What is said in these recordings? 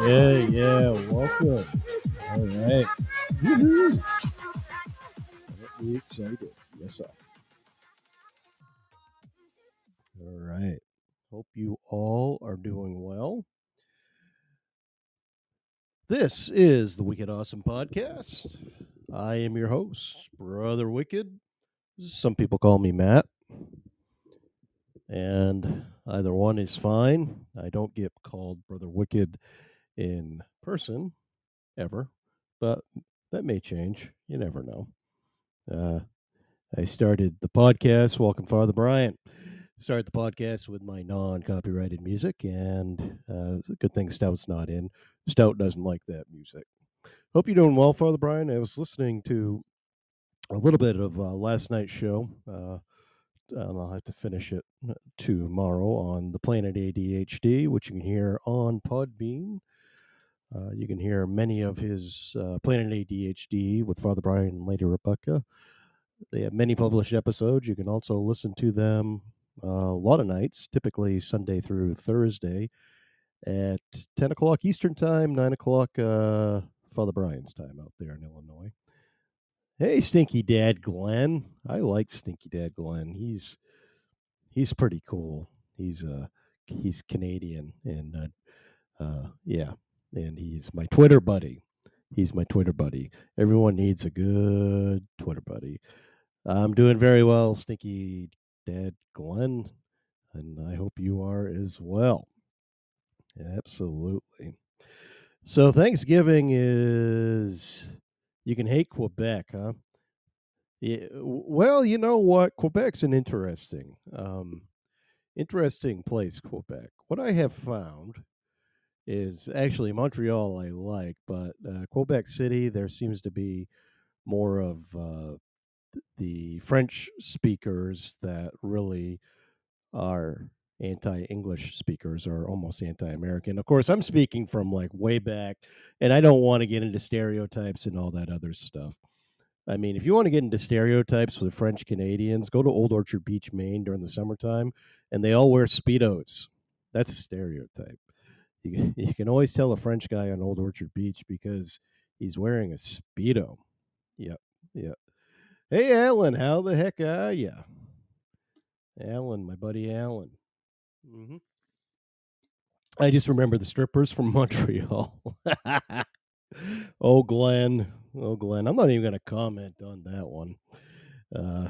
Yeah, yeah, welcome. All right. Woohoo. Excited. Yes, sir. All right. Hope you all are doing well. This is the Wicked Awesome Podcast. I am your host, Brother Wicked. Some people call me Matt. And either one is fine. I don't get called Brother Wicked in person ever, but that may change. You never know. Uh, I started the podcast, Welcome Father Brian. Started the podcast with my non copyrighted music, and uh, good thing Stout's not in. Stout doesn't like that music. Hope you're doing well, Father Brian. I was listening to a little bit of uh, last night's show. Uh, and I'll have to finish it tomorrow on the Planet ADHD, which you can hear on Podbean. Uh, you can hear many of his uh, Planet ADHD with Father Brian and Lady Rebecca. They have many published episodes. You can also listen to them uh, a lot of nights, typically Sunday through Thursday at 10 o'clock Eastern Time, 9 o'clock uh, Father Brian's time out there in Illinois. Hey, Stinky Dad Glenn. I like Stinky Dad Glenn. He's he's pretty cool. He's uh he's Canadian and uh, uh yeah, and he's my Twitter buddy. He's my Twitter buddy. Everyone needs a good Twitter buddy. I'm doing very well, Stinky Dad Glenn, and I hope you are as well. Absolutely. So Thanksgiving is you can hate Quebec, huh? Yeah. Well, you know what? Quebec's an interesting, um, interesting place. Quebec. What I have found is actually Montreal. I like, but uh, Quebec City there seems to be more of uh, the French speakers that really are anti-English speakers or almost anti-American. Of course, I'm speaking from like way back, and I don't want to get into stereotypes and all that other stuff. I mean, if you want to get into stereotypes with French Canadians, go to Old Orchard Beach, Maine during the summertime, and they all wear speedos. That's a stereotype. You, you can always tell a French guy on Old Orchard Beach because he's wearing a speedo. Yep, yep. Hey, Alan, how the heck are you? Alan, my buddy Alan. hmm I just remember the strippers from Montreal. oh, Glenn. Oh, Glenn. I'm not even going to comment on that one. Uh,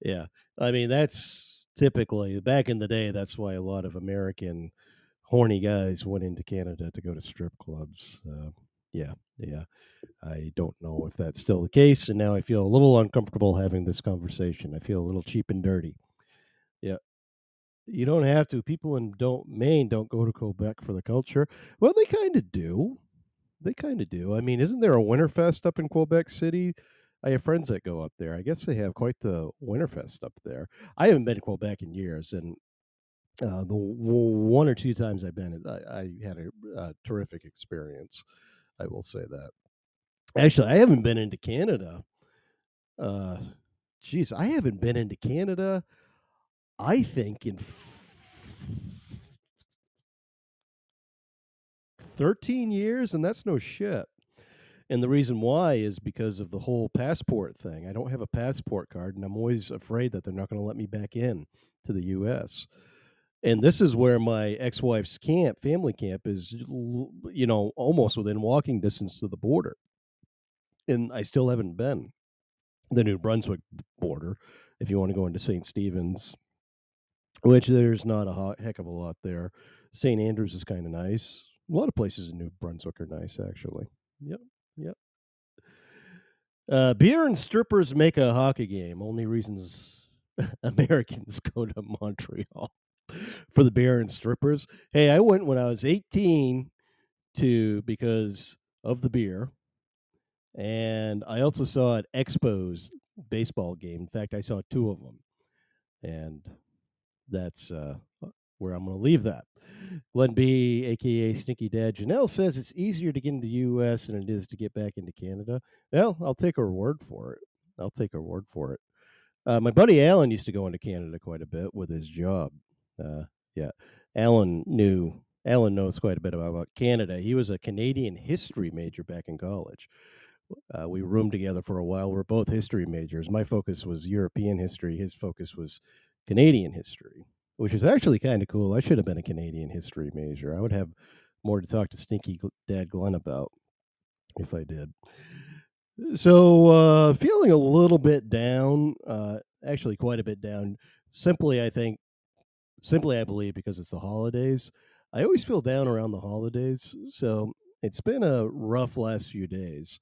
yeah. I mean, that's typically back in the day, that's why a lot of American horny guys went into Canada to go to strip clubs. Uh, yeah. Yeah. I don't know if that's still the case. And now I feel a little uncomfortable having this conversation. I feel a little cheap and dirty. Yeah. You don't have to. People in don't Maine don't go to Quebec for the culture. Well, they kind of do. They kind of do. I mean, isn't there a Winterfest up in Quebec City? I have friends that go up there. I guess they have quite the Winterfest up there. I haven't been to Quebec in years, and uh, the one or two times I've been, I, I had a, a terrific experience. I will say that. Actually, I haven't been into Canada. Uh, geez, I haven't been into Canada. I think in f- 13 years, and that's no shit. And the reason why is because of the whole passport thing. I don't have a passport card, and I'm always afraid that they're not going to let me back in to the U.S. And this is where my ex-wife's camp, family camp, is you know, almost within walking distance to the border. And I still haven't been the New Brunswick border. If you want to go into St. Stephen's, which there's not a heck of a lot there. St. Andrews is kind of nice. A lot of places in New Brunswick are nice, actually. Yep, yep. Uh, beer and strippers make a hockey game. Only reasons Americans go to Montreal for the beer and strippers. Hey, I went when I was 18 to because of the beer, and I also saw at Expos baseball game. In fact, I saw two of them, and that's uh, where I'm going to leave that. Glenn B, aka Sneaky Dad Janelle, says it's easier to get into the U.S. than it is to get back into Canada. Well, I'll take her word for it. I'll take her word for it. Uh, my buddy Alan used to go into Canada quite a bit with his job. Uh, yeah, Alan knew Alan knows quite a bit about, about Canada. He was a Canadian history major back in college. Uh, we roomed together for a while. We're both history majors. My focus was European history. His focus was Canadian history, which is actually kind of cool. I should have been a Canadian history major. I would have more to talk to Stinky Dad Glenn about if I did. So, uh, feeling a little bit down, uh, actually quite a bit down. Simply, I think, simply, I believe because it's the holidays. I always feel down around the holidays. So, it's been a rough last few days.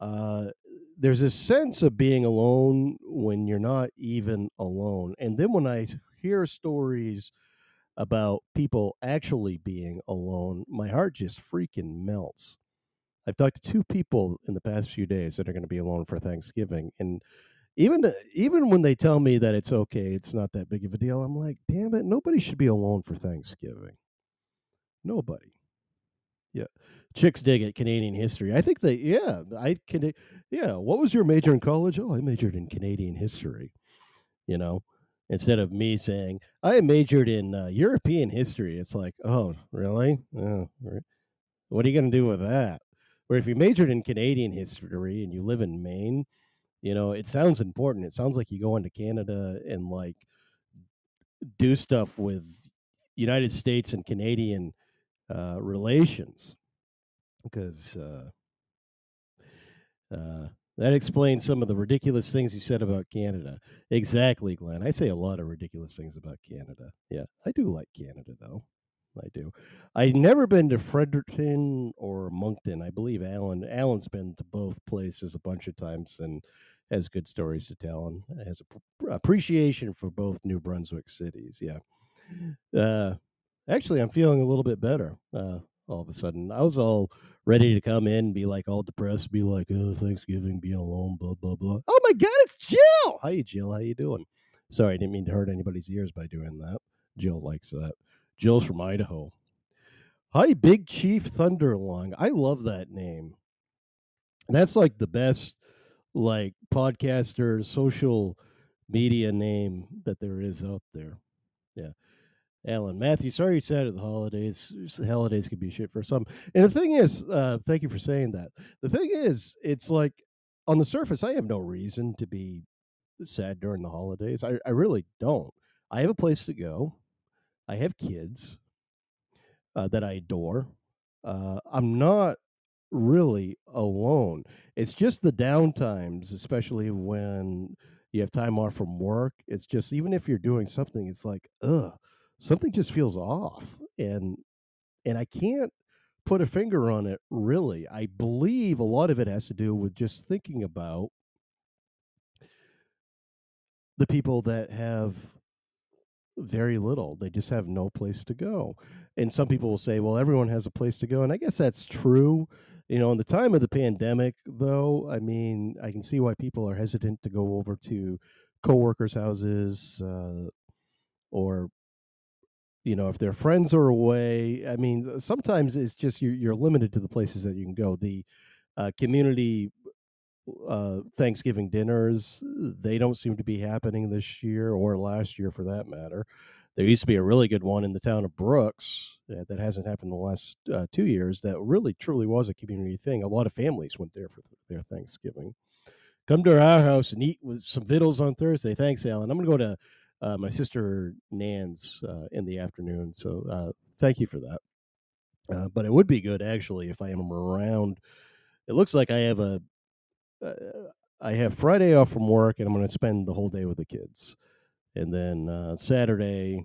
Uh, there's a sense of being alone when you're not even alone. And then when I hear stories about people actually being alone, my heart just freaking melts. I've talked to two people in the past few days that are going to be alone for Thanksgiving, and even even when they tell me that it's okay, it's not that big of a deal. I'm like, damn it, nobody should be alone for Thanksgiving. Nobody. Yeah, chicks dig at Canadian history. I think they, yeah, I can, yeah. What was your major in college? Oh, I majored in Canadian history. You know, instead of me saying I majored in uh, European history, it's like, oh, really? Oh, what are you going to do with that? Where if you majored in Canadian history and you live in Maine, you know, it sounds important. It sounds like you go into Canada and like do stuff with United States and Canadian uh, relations because uh, uh, that explains some of the ridiculous things you said about Canada. Exactly, Glenn. I say a lot of ridiculous things about Canada. Yeah, I do like Canada though. I do. I've never been to Fredericton or Moncton. I believe Alan Alan's been to both places a bunch of times and has good stories to tell and has a appreciation for both New Brunswick cities. Yeah. Uh, actually, I'm feeling a little bit better. Uh, all of a sudden, I was all ready to come in and be like all depressed, be like, "Oh, Thanksgiving, being alone, blah blah blah." Oh my God, it's Jill. Hi, Jill. How you doing? Sorry, I didn't mean to hurt anybody's ears by doing that. Jill likes that. Jill's from Idaho. Hi, Big Chief Thunderlong. I love that name. That's like the best, like podcaster, social media name that there is out there. Yeah. Alan Matthew, sorry you said it. The holidays, the holidays could be shit for some. And the thing is, uh, thank you for saying that. The thing is, it's like on the surface, I have no reason to be sad during the holidays. I, I really don't. I have a place to go. I have kids uh, that I adore. Uh, I'm not really alone. It's just the downtimes, especially when you have time off from work. It's just even if you're doing something, it's like, ugh, something just feels off, and and I can't put a finger on it really. I believe a lot of it has to do with just thinking about the people that have very little. They just have no place to go. And some people will say, well, everyone has a place to go. And I guess that's true. You know, in the time of the pandemic, though, I mean, I can see why people are hesitant to go over to coworkers' houses uh, or you know if their friends are away i mean sometimes it's just you're, you're limited to the places that you can go the uh, community uh, Thanksgiving dinners. They don't seem to be happening this year or last year for that matter. There used to be a really good one in the town of Brooks uh, that hasn't happened in the last uh, two years that really truly was a community thing. A lot of families went there for their Thanksgiving. Come to our house and eat with some vittles on Thursday. Thanks, Alan. I'm going to go to uh, my sister Nan's uh, in the afternoon. So uh, thank you for that. Uh, but it would be good actually if I am around. It looks like I have a uh, I have Friday off from work, and I'm going to spend the whole day with the kids, and then uh, Saturday,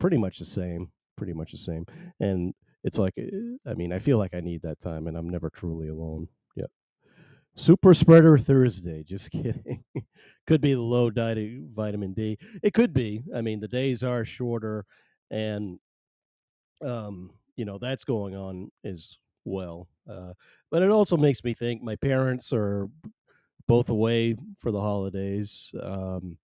pretty much the same, pretty much the same. And it's like, uh, I mean, I feel like I need that time, and I'm never truly alone. Super spreader Thursday. Just kidding. could be the low diet vitamin D. It could be. I mean, the days are shorter, and um, you know that's going on as well. Uh, but it also makes me think my parents are both away for the holidays. Um,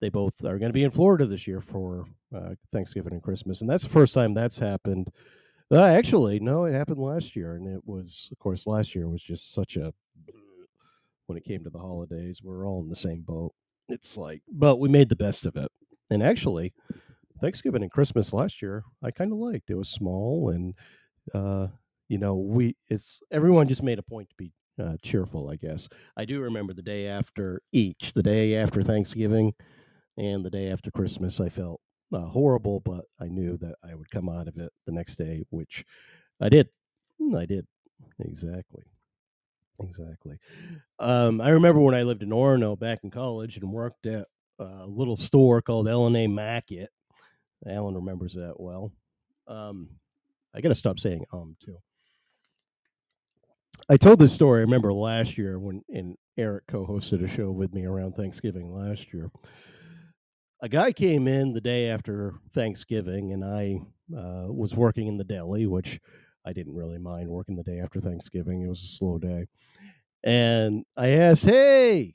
they both are going to be in Florida this year for uh, Thanksgiving and Christmas, and that's the first time that's happened. Uh, actually, no, it happened last year, and it was, of course, last year was just such a when it came to the holidays. We're all in the same boat. It's like, but we made the best of it, and actually, Thanksgiving and Christmas last year, I kind of liked. It was small, and uh, you know, we it's everyone just made a point to be uh, cheerful. I guess I do remember the day after each, the day after Thanksgiving, and the day after Christmas. I felt uh, horrible, but I knew that I would come out of it the next day, which I did. I did exactly. Exactly. Um, I remember when I lived in Orono back in college and worked at a little store called L&A Market. Alan remembers that well. Um, I got to stop saying um too. I told this story. I remember last year when and Eric co-hosted a show with me around Thanksgiving last year. A guy came in the day after Thanksgiving, and I uh, was working in the deli, which I didn't really mind working the day after Thanksgiving. It was a slow day. And I asked, Hey,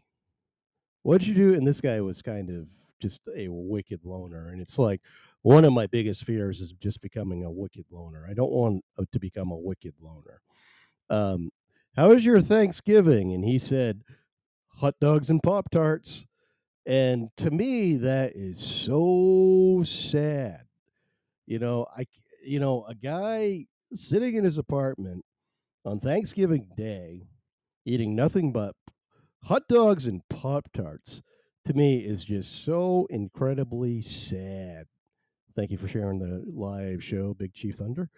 what'd you do? And this guy was kind of just a wicked loner. And it's like one of my biggest fears is just becoming a wicked loner. I don't want uh, to become a wicked loner. Um, how was your Thanksgiving? And he said, hot dogs and Pop Tarts. And to me, that is so sad. You know, I, you know, a guy sitting in his apartment on Thanksgiving Day, eating nothing but hot dogs and Pop Tarts, to me is just so incredibly sad. Thank you for sharing the live show, Big Chief Thunder.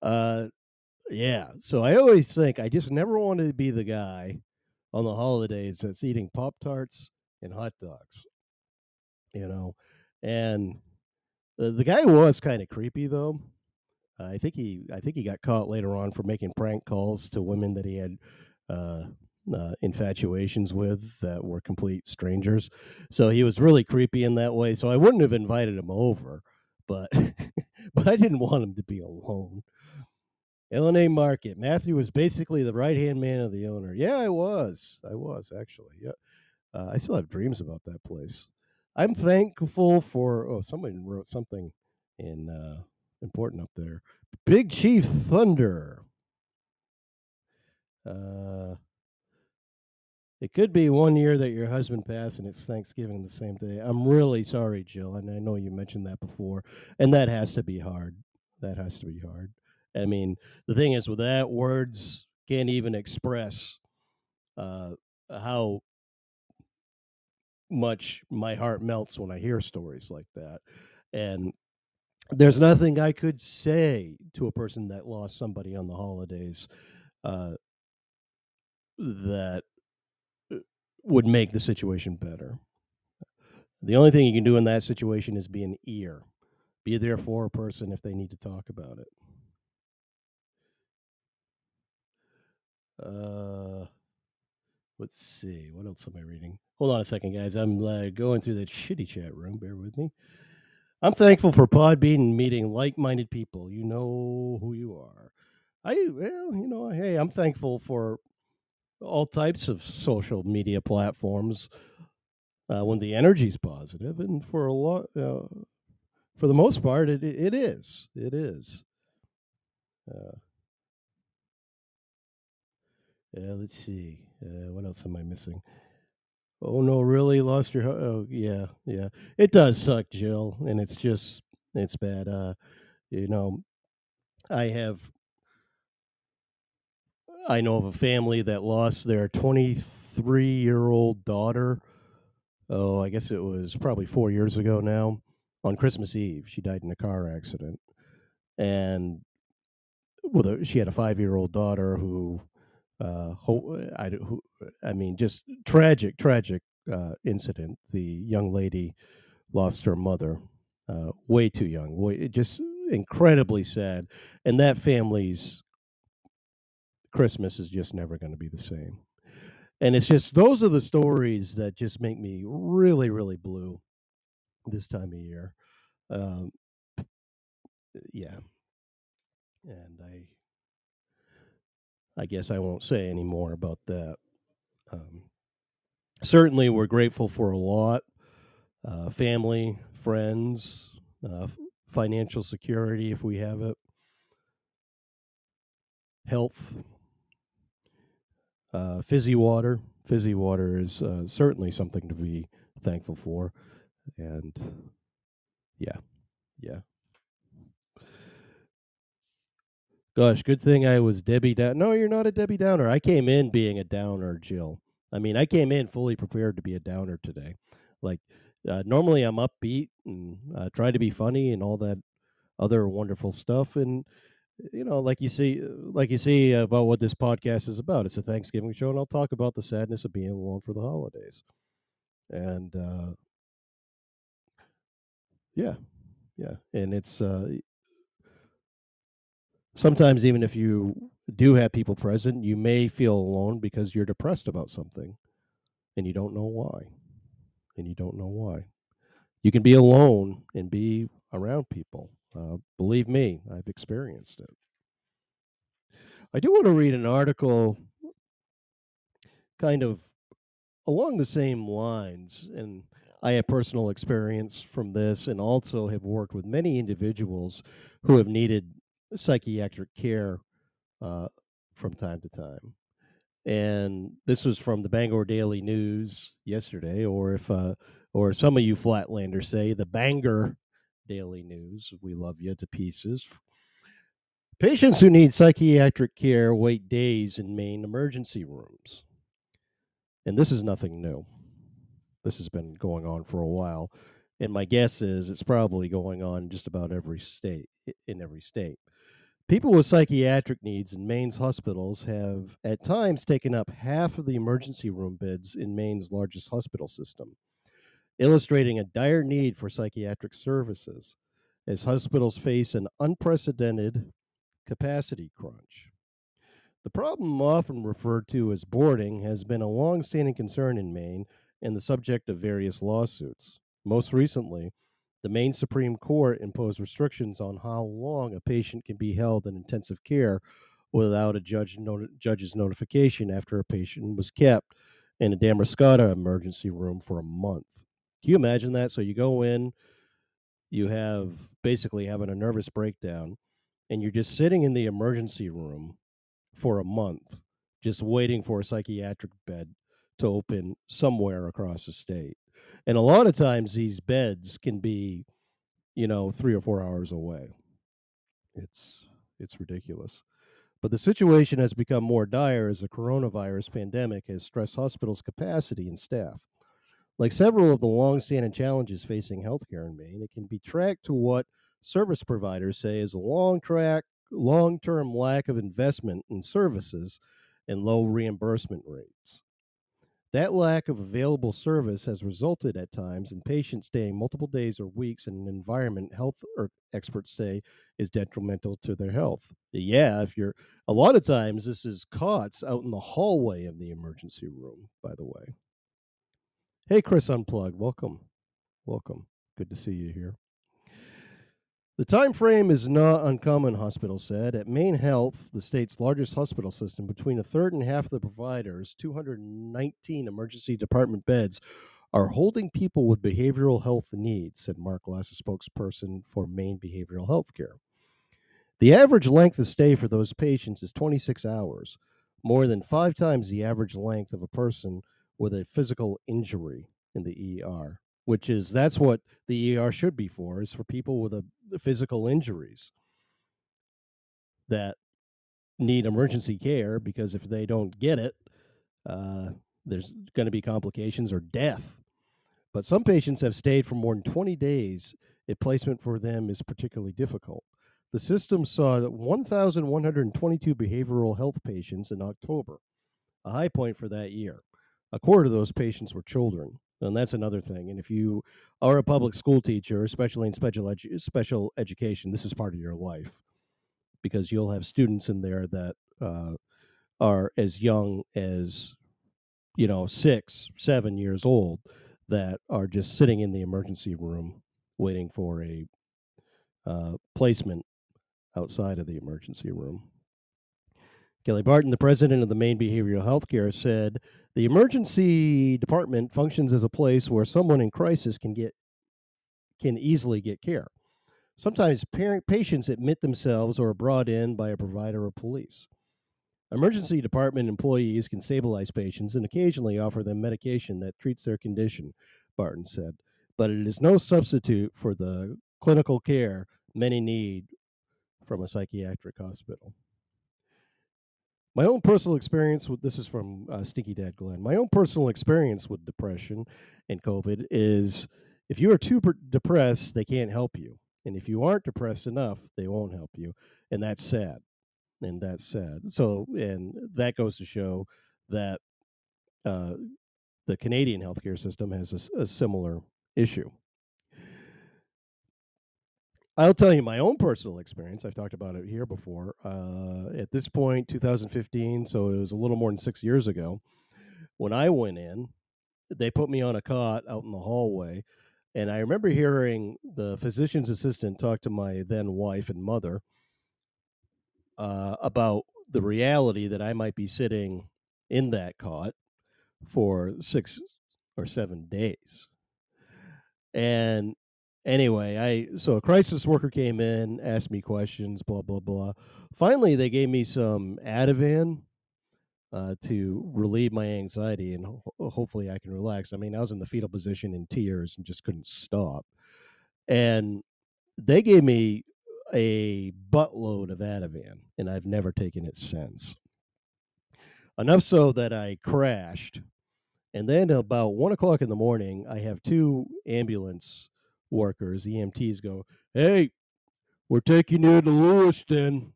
Uh, yeah, so I always think I just never wanted to be the guy on the holidays that's eating Pop Tarts and hot dogs, you know. And the, the guy was kind of creepy though. I think he I think he got caught later on for making prank calls to women that he had uh, uh, infatuations with that were complete strangers. So he was really creepy in that way. So I wouldn't have invited him over, but but I didn't want him to be alone. L&A Market. Matthew was basically the right hand man of the owner. Yeah, I was. I was actually. Yeah, uh, I still have dreams about that place. I'm thankful for. Oh, somebody wrote something in uh, important up there. Big Chief Thunder. Uh, it could be one year that your husband passed and it's Thanksgiving the same day. I'm really sorry, Jill, and I know you mentioned that before, and that has to be hard. That has to be hard. I mean, the thing is, with that, words can't even express uh, how much my heart melts when I hear stories like that. And there's nothing I could say to a person that lost somebody on the holidays uh, that uh, would make the situation better. The only thing you can do in that situation is be an ear, be there for a person if they need to talk about it. Uh, let's see. What else am I reading? Hold on a second, guys. I'm uh, going through the shitty chat room. Bear with me. I'm thankful for Podbean and meeting like-minded people. You know who you are. I well, you know, hey, I'm thankful for all types of social media platforms uh, when the energy's positive, and for a lot, uh, for the most part, it it is. It is. Uh, let's see. Uh, what else am I missing? Oh no, really lost your? Oh yeah, yeah. It does suck, Jill, and it's just it's bad. Uh, you know, I have I know of a family that lost their 23 year old daughter. Oh, I guess it was probably four years ago now. On Christmas Eve, she died in a car accident, and well, she had a five year old daughter who, uh, I, who, I mean, just tragic, tragic uh, incident. The young lady lost her mother uh, way too young. Way, just incredibly sad, and that family's Christmas is just never going to be the same. And it's just those are the stories that just make me really, really blue this time of year. Um, yeah, and I, I guess I won't say any more about that. Um, certainly, we're grateful for a lot: uh, family, friends, uh, financial security if we have it, health, uh, fizzy water. Fizzy water is uh, certainly something to be thankful for. And yeah, Yeah. Gosh, good thing I was Debbie Down. No, you're not a Debbie Downer. I came in being a downer, Jill. I mean, I came in fully prepared to be a downer today. Like, uh, normally I'm upbeat and uh, try to be funny and all that other wonderful stuff. And you know, like you see, like you see about what this podcast is about. It's a Thanksgiving show, and I'll talk about the sadness of being alone for the holidays. And uh, yeah, yeah, and it's uh, sometimes even if you do have people present, you may feel alone because you're depressed about something, and you don't know why, and you don't know why. You can be alone and be around people. Uh, believe me, I've experienced it. I do want to read an article kind of along the same lines, and I have personal experience from this and also have worked with many individuals who have needed psychiatric care uh, from time to time. And this was from the Bangor Daily News yesterday, or if uh, or some of you Flatlanders say the Bangor Daily News. We love you to pieces. Patients who need psychiatric care wait days in Maine emergency rooms. And this is nothing new. This has been going on for a while. And my guess is it's probably going on just about every state in every state. People with psychiatric needs in Maine's hospitals have at times taken up half of the emergency room beds in Maine's largest hospital system, illustrating a dire need for psychiatric services as hospitals face an unprecedented capacity crunch. The problem, often referred to as boarding, has been a long standing concern in Maine and the subject of various lawsuits. Most recently, the Maine Supreme Court imposed restrictions on how long a patient can be held in intensive care without a judge judge's notification after a patient was kept in a Damariscotta emergency room for a month. Can you imagine that? So you go in, you have basically having a nervous breakdown, and you're just sitting in the emergency room for a month, just waiting for a psychiatric bed to open somewhere across the state. And a lot of times these beds can be, you know, three or four hours away. It's it's ridiculous. But the situation has become more dire as the coronavirus pandemic has stressed hospitals' capacity and staff. Like several of the long-standing challenges facing healthcare in Maine, it can be tracked to what service providers say is a long track long-term lack of investment in services and low reimbursement rates. That lack of available service has resulted at times in patients staying multiple days or weeks in an environment health experts say is detrimental to their health. Yeah, if you're a lot of times this is cots out in the hallway of the emergency room, by the way. Hey Chris Unplugged, welcome. Welcome. Good to see you here. The time frame is not uncommon, hospital said. At Maine Health, the state's largest hospital system, between a third and half of the providers, 219 emergency department beds, are holding people with behavioral health needs, said Mark Glass, a spokesperson for Maine Behavioral Health Care. The average length of stay for those patients is 26 hours, more than five times the average length of a person with a physical injury in the ER which is that's what the ER should be for is for people with a physical injuries that need emergency care because if they don't get it, uh, there's going to be complications or death. But some patients have stayed for more than 20 days. A placement for them is particularly difficult. The system saw 1,122 behavioral health patients in October, a high point for that year. A quarter of those patients were children and that's another thing. And if you are a public school teacher, especially in special edu- special education, this is part of your life because you'll have students in there that uh, are as young as you know six, seven years old that are just sitting in the emergency room waiting for a uh, placement outside of the emergency room. Kelly Barton, the president of the Maine Behavioral Health Care, said the emergency department functions as a place where someone in crisis can get can easily get care. Sometimes parent, patients admit themselves or are brought in by a provider or police. Emergency department employees can stabilize patients and occasionally offer them medication that treats their condition, Barton said, but it is no substitute for the clinical care many need from a psychiatric hospital. My own personal experience with this is from uh, Stinky Dad Glenn. My own personal experience with depression and COVID is if you are too depressed, they can't help you. And if you aren't depressed enough, they won't help you. And that's sad. And that's sad. So, and that goes to show that uh, the Canadian healthcare system has a, a similar issue. I'll tell you my own personal experience. I've talked about it here before. Uh, at this point, 2015, so it was a little more than six years ago, when I went in, they put me on a cot out in the hallway. And I remember hearing the physician's assistant talk to my then wife and mother uh, about the reality that I might be sitting in that cot for six or seven days. And anyway, I so a crisis worker came in, asked me questions, blah blah blah. Finally, they gave me some Ativan uh, to relieve my anxiety, and ho- hopefully I can relax. I mean, I was in the fetal position in tears and just couldn't stop. And they gave me a buttload of Ativan, and I've never taken it since. Enough so that I crashed. And then about one o'clock in the morning, I have two ambulance workers, EMTs, go, Hey, we're taking you to Lewiston,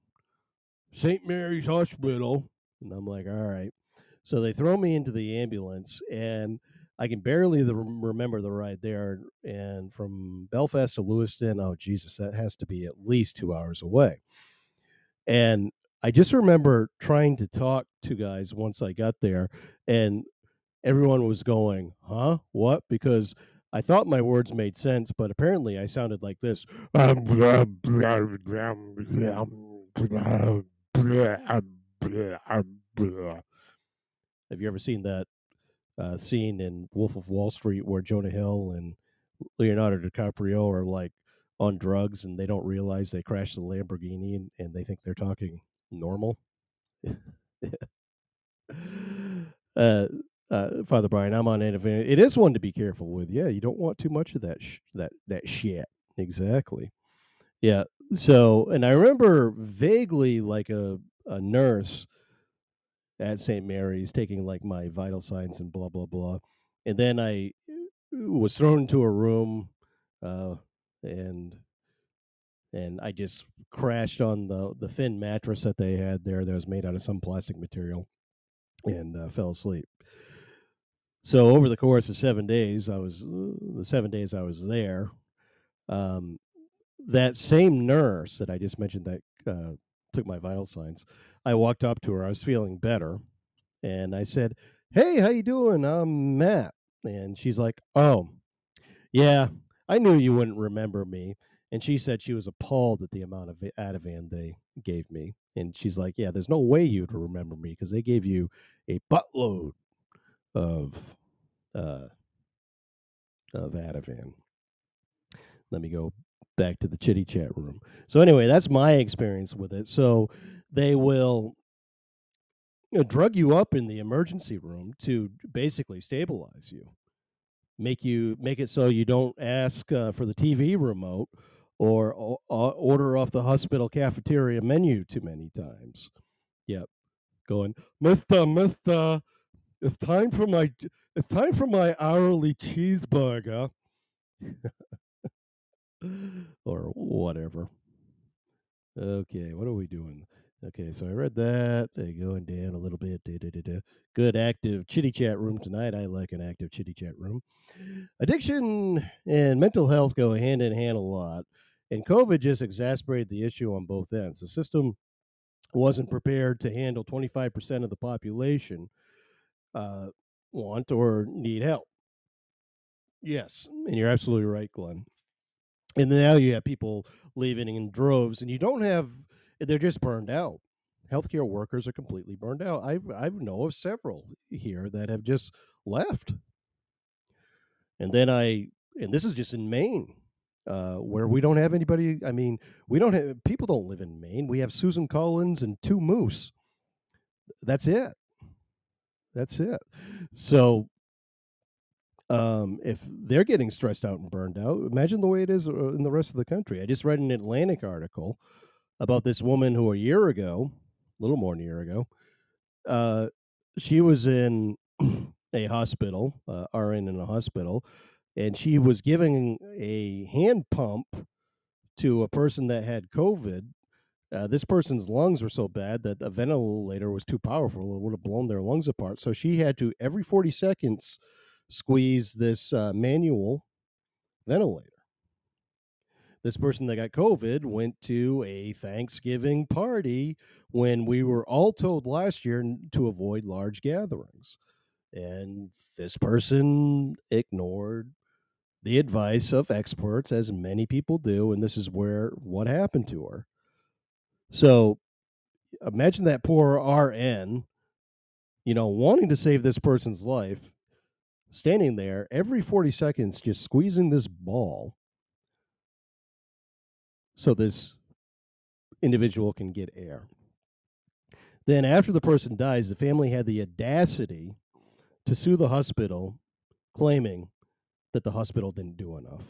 St. Mary's Hospital. And I'm like, All right. So they throw me into the ambulance, and I can barely the, remember the ride there. And from Belfast to Lewiston, oh, Jesus, that has to be at least two hours away. And I just remember trying to talk to guys once I got there, and everyone was going, huh? What? Because I thought my words made sense, but apparently I sounded like this. Have you ever seen that uh, scene in Wolf of Wall Street where Jonah Hill and Leonardo DiCaprio are like on drugs and they don't realize they crashed the Lamborghini and, and they think they're talking normal? uh, uh, Father Brian, I'm on Ativan. It is one to be careful with. Yeah, you don't want too much of that sh- that that shit. Exactly. Yeah. So, and I remember vaguely like a a nurse at St. Mary's taking like my vital signs and blah blah blah, and then I uh, was thrown into a room, uh, and and I just crashed on the the thin mattress that they had there that was made out of some plastic material, and uh, fell asleep. So over the course of seven days, I was uh, the seven days I was there. Um, that same nurse that I just mentioned that uh, took my vital signs, I walked up to her. I was feeling better, and I said, "Hey, how you doing? I'm Matt." And she's like, "Oh, yeah, I knew you wouldn't remember me." And she said she was appalled at the amount of Ativan they gave me. And she's like, "Yeah, there's no way you'd remember me because they gave you a buttload of uh, of Ativan. Let me go back to the chitty chat room. So anyway, that's my experience with it. So they will you know, drug you up in the emergency room to basically stabilize you, make you make it so you don't ask uh, for the TV remote or uh, order off the hospital cafeteria menu too many times. Yep, going, Mister, Mister, it's time for my it's time for my hourly cheeseburger. or whatever. Okay, what are we doing? Okay, so I read that. They going down a little bit. Da, da, da, Good active chitty chat room tonight. I like an active chitty chat room. Addiction and mental health go hand in hand a lot, and COVID just exacerbated the issue on both ends. The system wasn't prepared to handle 25% of the population uh, want or need help. Yes, and you're absolutely right, Glenn. And now you have people leaving in droves, and you don't have. They're just burned out. Healthcare workers are completely burned out. I I know of several here that have just left. And then I, and this is just in Maine, uh, where we don't have anybody. I mean, we don't have people don't live in Maine. We have Susan Collins and two moose. That's it. That's it. So um, if they're getting stressed out and burned out, imagine the way it is uh, in the rest of the country. I just read an Atlantic article about this woman who a year ago, a little more than a year ago, uh, she was in a hospital, uh, RN in a hospital, and she was giving a hand pump to a person that had COVID. Uh, this person's lungs were so bad that a ventilator was too powerful; it would have blown their lungs apart. So she had to every forty seconds squeeze this uh, manual ventilator. This person that got COVID went to a Thanksgiving party when we were all told last year to avoid large gatherings. And this person ignored the advice of experts, as many people do. And this is where what happened to her. So imagine that poor RN, you know, wanting to save this person's life, standing there every 40 seconds, just squeezing this ball so this individual can get air. Then, after the person dies, the family had the audacity to sue the hospital, claiming that the hospital didn't do enough.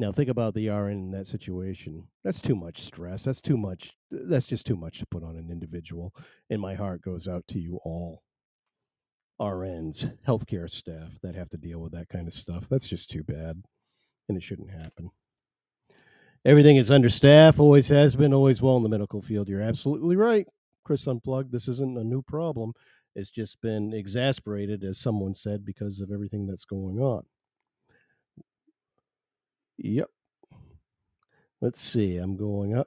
Now, think about the RN in that situation. That's too much stress. That's too much. That's just too much to put on an individual. And my heart goes out to you all RNs, healthcare staff that have to deal with that kind of stuff. That's just too bad. And it shouldn't happen. Everything is understaffed, always has been, always will in the medical field. You're absolutely right, Chris Unplugged. This isn't a new problem. It's just been exasperated, as someone said, because of everything that's going on. Yep. Let's see. I'm going up.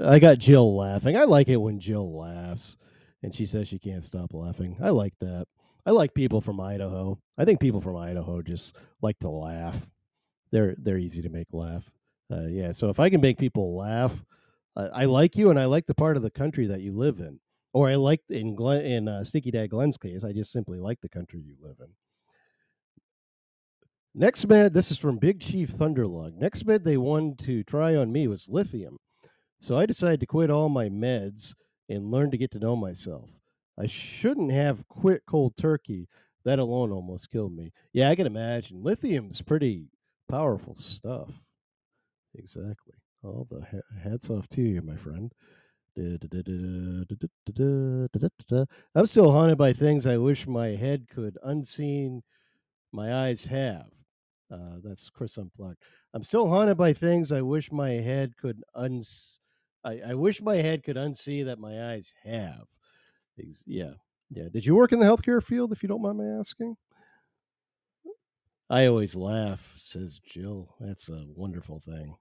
I got Jill laughing. I like it when Jill laughs and she says she can't stop laughing. I like that. I like people from Idaho. I think people from Idaho just like to laugh they're they're easy to make laugh. Uh, yeah, so if I can make people laugh, uh, I like you, and I like the part of the country that you live in, or I like in Glenn, in uh, Stinky Dad Glenn's case, I just simply like the country you live in. Next med, this is from Big Chief Thunderlug. Next med they wanted to try on me was lithium, so I decided to quit all my meds and learn to get to know myself. I shouldn't have quit cold turkey. That alone almost killed me. Yeah, I can imagine. Lithium's pretty powerful stuff. Exactly. All the hats off to you, my friend. I'm still haunted by things I wish my head could unseen my eyes have. Uh, that's Chris Unplugged. I'm still haunted by things I wish my head could uns. I, I wish my head could unsee that my eyes have. Yeah, yeah. Did you work in the healthcare field, if you don't mind my asking? I always laugh, says Jill. That's a wonderful thing.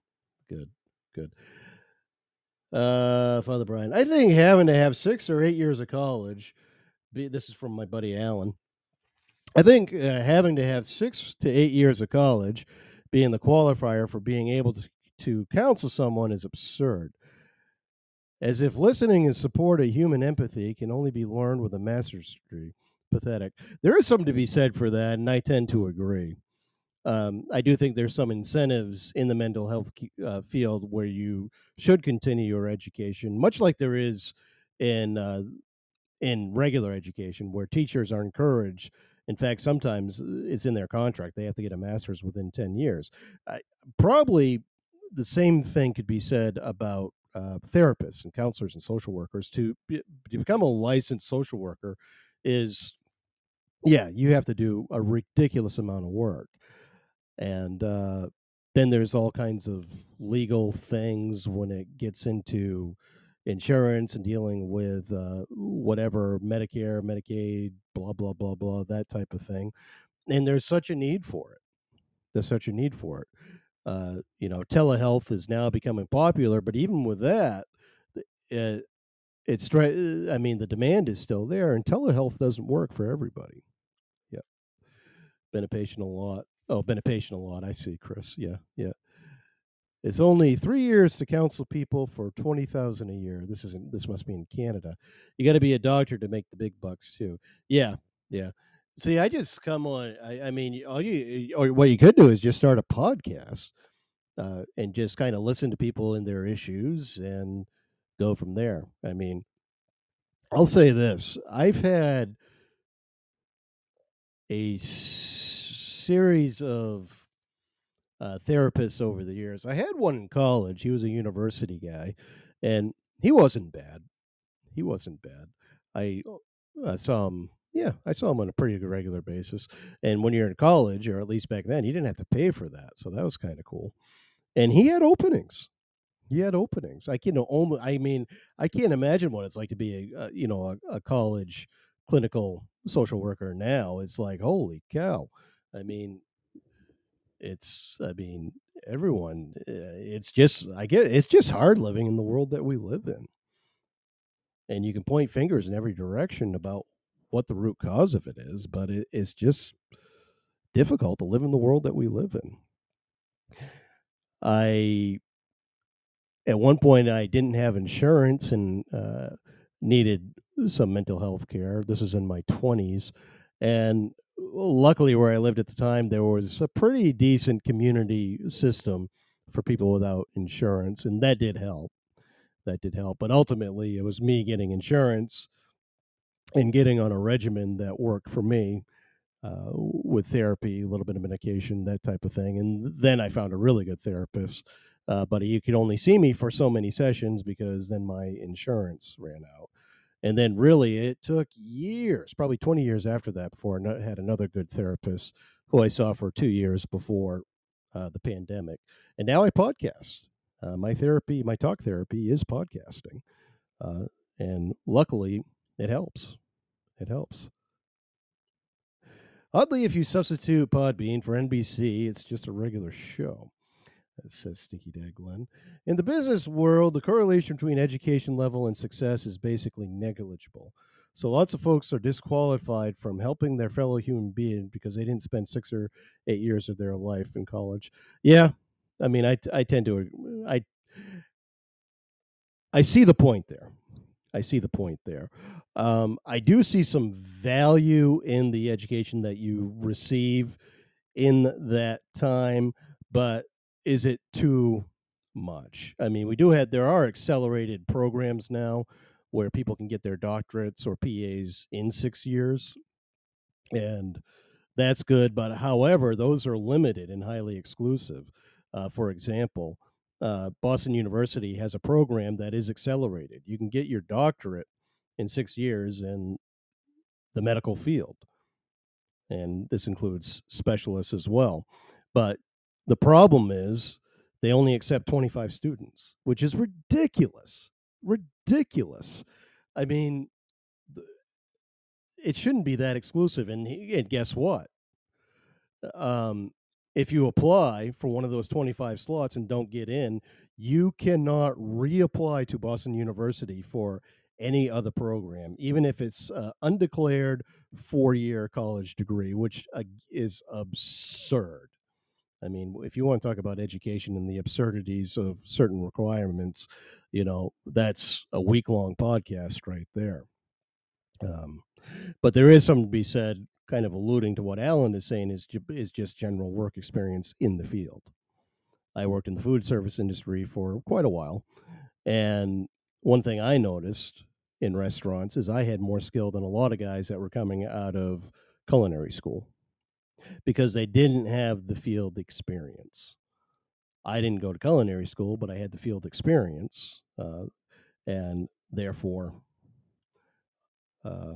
Good, good. Uh, Father Brian, I think having to have six or eight years of college, be, this is from my buddy Alan. I think uh, having to have six to eight years of college being the qualifier for being able to, to counsel someone is absurd. As if listening and support of human empathy can only be learned with a master's degree pathetic. There is something to be said for that, and I tend to agree. Um, I do think there's some incentives in the mental health uh, field where you should continue your education, much like there is in uh, in regular education, where teachers are encouraged. In fact, sometimes uh, it's in their contract; they have to get a master's within ten years. probably the same thing could be said about uh, therapists and counselors and social workers. To, be, to become a licensed social worker is yeah, you have to do a ridiculous amount of work. And uh, then there's all kinds of legal things when it gets into insurance and dealing with uh, whatever Medicare, Medicaid, blah, blah, blah, blah, that type of thing. And there's such a need for it. There's such a need for it. Uh, you know, telehealth is now becoming popular, but even with that, it, it's I mean, the demand is still there, and telehealth doesn't work for everybody Yeah, been a patient a lot. Oh, been a patient a lot. I see, Chris. Yeah, yeah. It's only three years to counsel people for twenty thousand a year. This isn't. This must be in Canada. You got to be a doctor to make the big bucks too. Yeah, yeah. See, I just come on. I, I mean, all you or what you could do is just start a podcast uh, and just kind of listen to people and their issues and go from there. I mean, I'll say this: I've had a series of uh, therapists over the years. I had one in college. He was a university guy, and he wasn't bad. He wasn't bad. I uh, saw him. Yeah, I saw him on a pretty regular basis. And when you're in college, or at least back then, you didn't have to pay for that, so that was kind of cool. And he had openings. He had openings. I can only. I mean, I can't imagine what it's like to be a, a you know a, a college clinical social worker now. It's like holy cow. I mean, it's i mean everyone uh, it's just i get it's just hard living in the world that we live in. And you can point fingers in every direction about what the root cause of it is but it, it's just difficult to live in the world that we live in. I at one point i didn't have insurance and uh, needed some mental health care. This is in my 20s and luckily where I lived at the time, there was a pretty decent community system for people without insurance, and that did help. That did help, but ultimately, it was me getting insurance and getting on a regimen that worked for me uh, with therapy, a little bit of medication, that type of thing. And then I found a really good therapist, uh, but he could only see me for so many sessions because then my insurance ran out. And then really it took years, probably 20 years after that, before I had another good therapist who I saw for two years before uh, the pandemic. And now I podcast. Uh, my therapy, my talk therapy is podcasting. Uh, and luckily, it helps. It helps. Oddly, if you substitute Podbean for NBC, it's just a regular show says Stinky Dad Glenn. In the business world, the correlation between education level and success is basically negligible. So lots of folks are disqualified from helping their fellow human being because they didn't spend six or eight years of their life in college. Yeah, I mean, I, I tend to I I see the point there. I see the point there. Um, I do see some value in the education that you receive in that time, but is it too much? I mean, we do have there are accelerated programs now where people can get their doctorates or PAs in six years, and that's good. But however, those are limited and highly exclusive. Uh, for example, uh, Boston University has a program that is accelerated. You can get your doctorate in six years in the medical field, and this includes specialists as well. But the problem is they only accept 25 students, which is ridiculous. Ridiculous. I mean, it shouldn't be that exclusive. And, and guess what? Um, if you apply for one of those 25 slots and don't get in, you cannot reapply to Boston University for any other program, even if it's undeclared four year college degree, which is absurd. I mean, if you want to talk about education and the absurdities of certain requirements, you know, that's a week long podcast right there. Um, but there is something to be said, kind of alluding to what Alan is saying, is, is just general work experience in the field. I worked in the food service industry for quite a while. And one thing I noticed in restaurants is I had more skill than a lot of guys that were coming out of culinary school because they didn't have the field experience. I didn't go to culinary school, but I had the field experience, uh, and therefore, uh,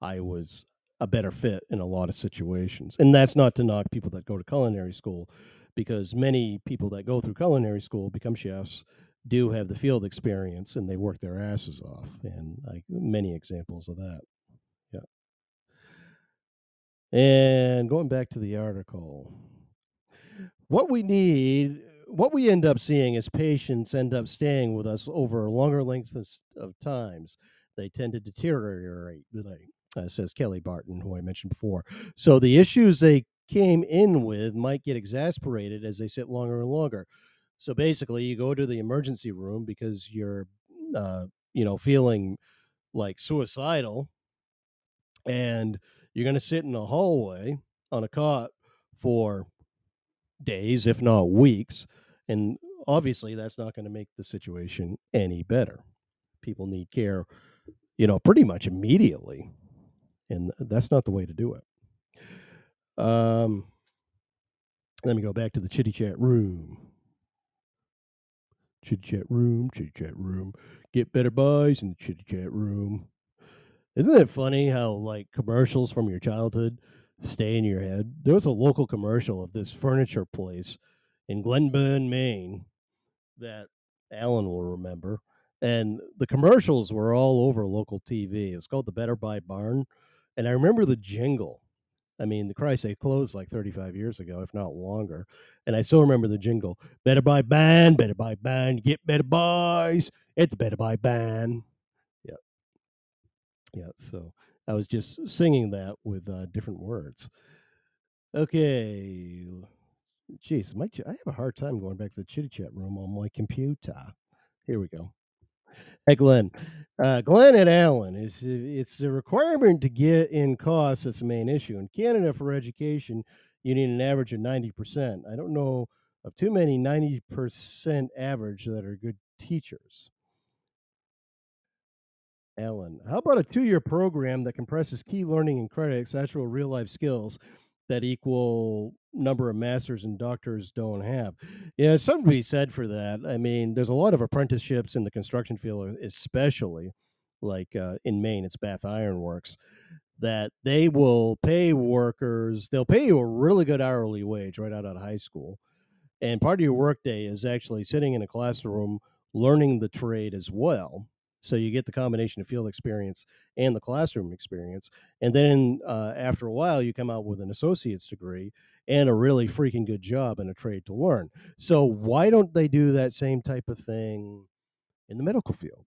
I was a better fit in a lot of situations. And that's not to knock people that go to culinary school, because many people that go through culinary school become chefs do have the field experience and they work their asses off and like many examples of that and going back to the article, what we need, what we end up seeing is patients end up staying with us over longer lengths of times. They tend to deteriorate, uh, says Kelly Barton, who I mentioned before. So the issues they came in with might get exasperated as they sit longer and longer. So basically, you go to the emergency room because you're, uh, you know, feeling like suicidal, and you're going to sit in a hallway on a cot for days, if not weeks. And obviously, that's not going to make the situation any better. People need care, you know, pretty much immediately. and that's not the way to do it. Um, let me go back to the chitty chat room. Chitty chat room, chitty chat room. Get better buys in the chitty chat room. Isn't it funny how like commercials from your childhood stay in your head? There was a local commercial of this furniture place in Glenburn, Maine, that Alan will remember. And the commercials were all over local TV. It's called the Better Buy Barn. And I remember the jingle. I mean, the Christ, they closed like 35 years ago, if not longer. And I still remember the jingle Better Buy Ban, Better Buy Ban, get better buys at the Better Buy Ban. Yeah. So I was just singing that with uh, different words. Okay. Jeez, my, I have a hard time going back to the chitty chat room on my computer. Here we go. Hey, Glenn. Uh, Glenn and Alan, it's, it's the requirement to get in costs that's the main issue. In Canada, for education, you need an average of 90%. I don't know of too many 90% average that are good teachers. Alan, how about a two year program that compresses key learning and credits, actual real life skills that equal number of masters and doctors don't have. Yeah, something to be said for that. I mean, there's a lot of apprenticeships in the construction field, especially like uh, in Maine, it's Bath Iron Works, that they will pay workers, they'll pay you a really good hourly wage right out of high school. And part of your workday is actually sitting in a classroom learning the trade as well so you get the combination of field experience and the classroom experience and then uh, after a while you come out with an associate's degree and a really freaking good job in a trade to learn. So why don't they do that same type of thing in the medical field?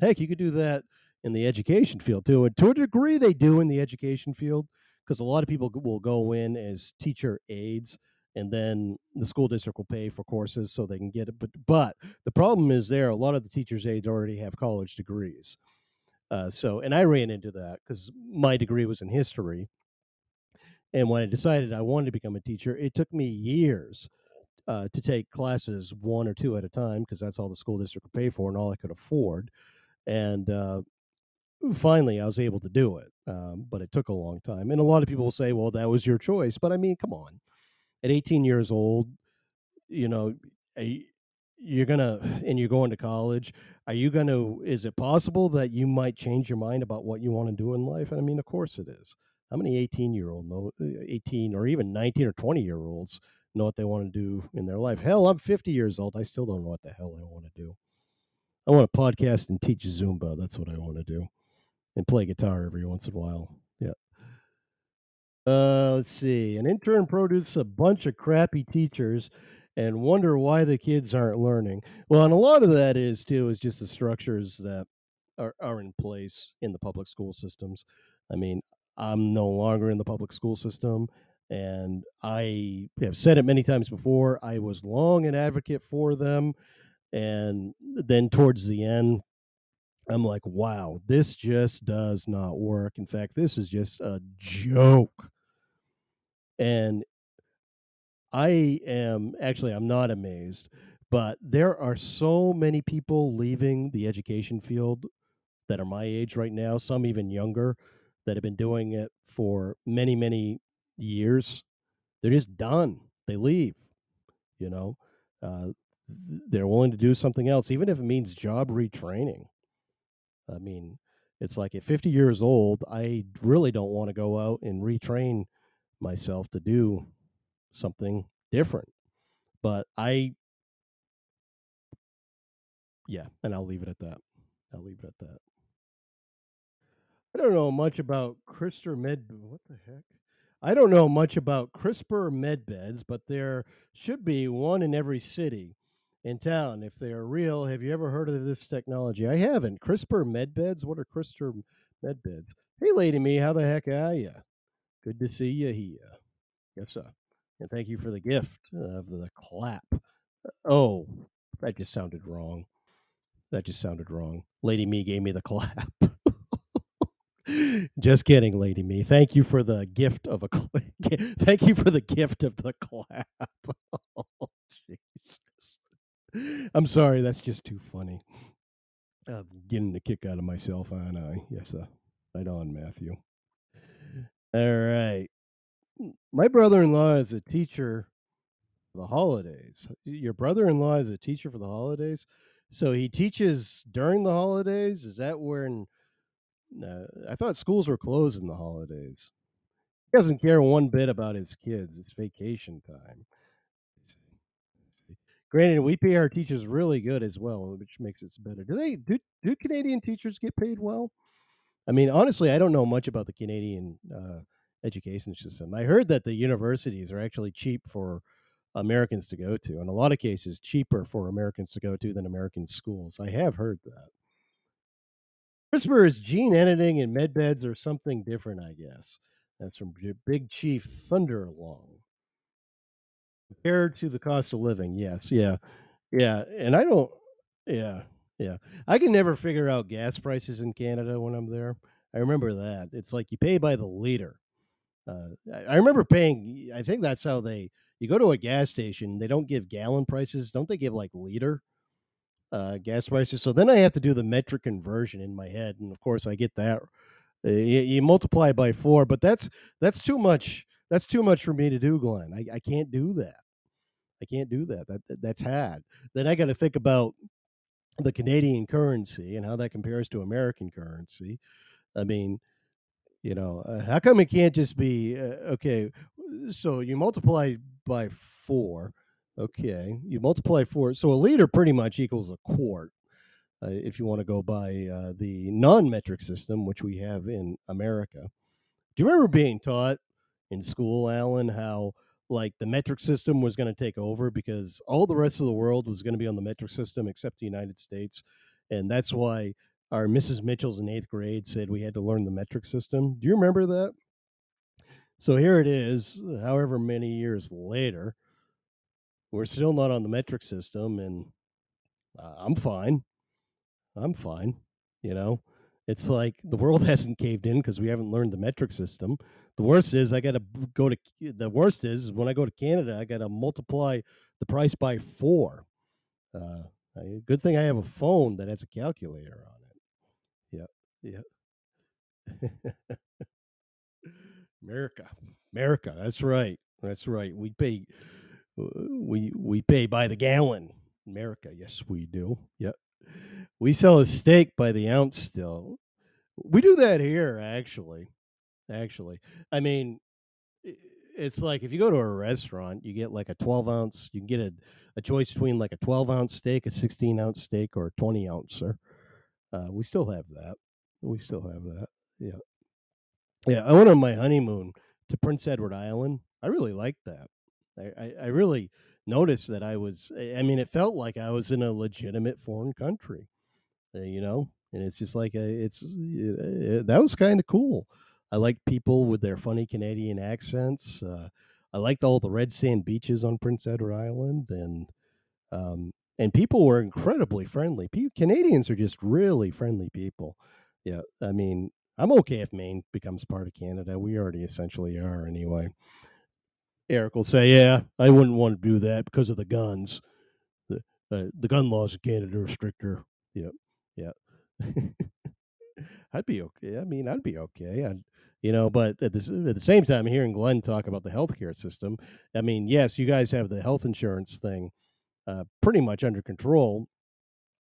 Heck you could do that in the education field too and to a degree they do in the education field because a lot of people will go in as teacher aides and then the school district will pay for courses so they can get it. But but the problem is there a lot of the teachers' aides already have college degrees. Uh, so and I ran into that because my degree was in history, and when I decided I wanted to become a teacher, it took me years uh, to take classes one or two at a time because that's all the school district could pay for and all I could afford. And uh, finally, I was able to do it, um, but it took a long time. And a lot of people will say, "Well, that was your choice," but I mean, come on at 18 years old, you know, you're gonna and you're going to college. Are you gonna? Is it possible that you might change your mind about what you want to do in life? And I mean, of course it is. How many 18 year old know uh, 18 or even 19 or 20 year olds know what they want to do in their life? Hell, I'm 50 years old. I still don't know what the hell I want to do. I want to podcast and teach Zumba. That's what I want to do, and play guitar every once in a while. Uh, let's see. An intern produces a bunch of crappy teachers and wonder why the kids aren't learning. Well, and a lot of that is too is just the structures that are, are in place in the public school systems. I mean, I'm no longer in the public school system, and I have said it many times before. I was long an advocate for them, and then towards the end, I'm like, wow, this just does not work. In fact, this is just a joke. And I am actually, I'm not amazed, but there are so many people leaving the education field that are my age right now, some even younger, that have been doing it for many, many years. They're just done. They leave, you know. Uh, they're willing to do something else, even if it means job retraining. I mean, it's like at 50 years old, I really don't want to go out and retrain myself to do something different. But I, yeah, and I'll leave it at that. I'll leave it at that. I don't know much about CRISPR med. What the heck? I don't know much about CRISPR med beds, but there should be one in every city in town if they are real. Have you ever heard of this technology? I haven't. CRISPR medbeds? What are CRISPR medbeds? Hey, lady me, how the heck are you? Good to see you here. Yes, sir. And thank you for the gift of the clap. Oh, that just sounded wrong. That just sounded wrong. Lady Me gave me the clap. just kidding, Lady Me. Thank you for the gift of a. Cl- thank you for the gift of the clap. oh. I'm sorry. That's just too funny. I'm getting the kick out of myself, aren't I? Yes, sir. Right on, Matthew. All right. My brother-in-law is a teacher for the holidays. Your brother-in-law is a teacher for the holidays? So he teaches during the holidays? Is that when uh, I thought schools were closed in the holidays. He doesn't care one bit about his kids. It's vacation time. Granted, we pay our teachers really good as well, which makes it better. Do they do do Canadian teachers get paid well? I mean, honestly, I don't know much about the Canadian uh, education system. I heard that the universities are actually cheap for Americans to go to, in a lot of cases, cheaper for Americans to go to than American schools. I have heard that. CRISPR is gene editing and med beds or something different, I guess. That's from Big Chief Thunder Thunderlong. Compared to the cost of living, yes, yeah, yeah, and I don't, yeah, yeah, I can never figure out gas prices in Canada when I'm there. I remember that it's like you pay by the liter. Uh, I, remember paying. I think that's how they. You go to a gas station, they don't give gallon prices. Don't they give like liter uh, gas prices? So then I have to do the metric conversion in my head, and of course I get that. Uh, you, you multiply by four, but that's that's too much. That's too much for me to do, Glenn. I, I can't do that. I can't do that. That, that that's had. Then I got to think about the Canadian currency and how that compares to American currency. I mean, you know, uh, how come it can't just be uh, okay? So you multiply by four. Okay, you multiply four. So a liter pretty much equals a quart. Uh, if you want to go by uh, the non-metric system, which we have in America. Do you remember being taught in school, Alan, how like the metric system was going to take over because all the rest of the world was going to be on the metric system except the United States, and that's why our Mrs. Mitchell's in eighth grade said we had to learn the metric system. Do you remember that? So here it is, however many years later, we're still not on the metric system, and uh, I'm fine. I'm fine. You know, it's like the world hasn't caved in because we haven't learned the metric system. The worst is I got to go to. The worst is when I go to Canada, I got to multiply the price by four. Uh, good thing I have a phone that has a calculator on it. Yeah, yeah. America, America. That's right. That's right. We pay. We we pay by the gallon. America. Yes, we do. Yep. We sell a steak by the ounce still. We do that here, actually. Actually, I mean, it's like if you go to a restaurant, you get like a 12 ounce, you can get a, a choice between like a 12 ounce steak, a 16 ounce steak, or a 20 ouncer. Uh, we still have that. We still have that. Yeah. Yeah. I went on my honeymoon to Prince Edward Island. I really liked that. I, I, I really noticed that I was, I mean, it felt like I was in a legitimate foreign country, uh, you know, and it's just like, a, it's, it, that was kind of cool. I liked people with their funny Canadian accents. Uh, I liked all the red sand beaches on Prince Edward Island, and um, and people were incredibly friendly. Canadians are just really friendly people. Yeah, I mean, I'm okay if Maine becomes part of Canada. We already essentially are anyway. Eric will say, "Yeah, I wouldn't want to do that because of the guns. The uh, the gun laws in Canada are stricter." Yeah, yeah. I'd be okay. I mean, I'd be okay. I'd, you know, but at the, at the same time, hearing Glenn talk about the healthcare system, I mean, yes, you guys have the health insurance thing uh, pretty much under control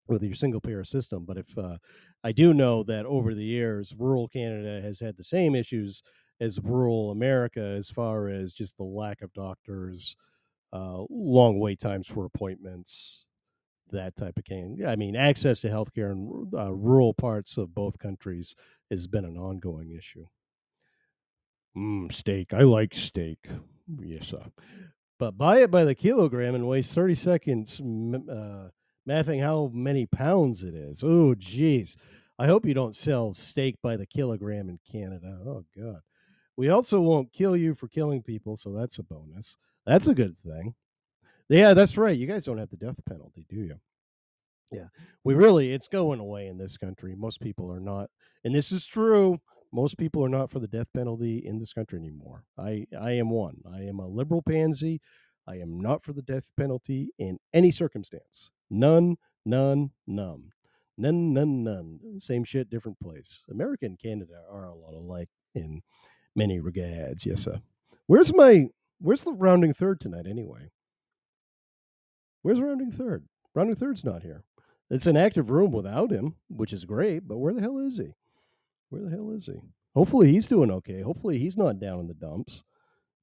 with your single payer system. But if uh, I do know that over the years, rural Canada has had the same issues as rural America as far as just the lack of doctors, uh, long wait times for appointments, that type of thing. I mean, access to healthcare in uh, rural parts of both countries has been an ongoing issue. Mm, steak. I like steak. Yes, sir. But buy it by the kilogram and waste 30 seconds uh, mathing how many pounds it is. Oh, geez. I hope you don't sell steak by the kilogram in Canada. Oh, God. We also won't kill you for killing people, so that's a bonus. That's a good thing. Yeah, that's right. You guys don't have the death penalty, do you? Yeah. We really, it's going away in this country. Most people are not, and this is true most people are not for the death penalty in this country anymore. I, I am one. I am a liberal pansy. I am not for the death penalty in any circumstance. None, none, none. None, none, none. Same shit, different place. America and Canada are a lot alike in Many regards, yes, sir. Where's my where's the rounding third tonight anyway? Where's rounding third? Rounding third's not here. It's an active room without him, which is great, but where the hell is he? Where the hell is he? Hopefully he's doing okay. Hopefully he's not down in the dumps.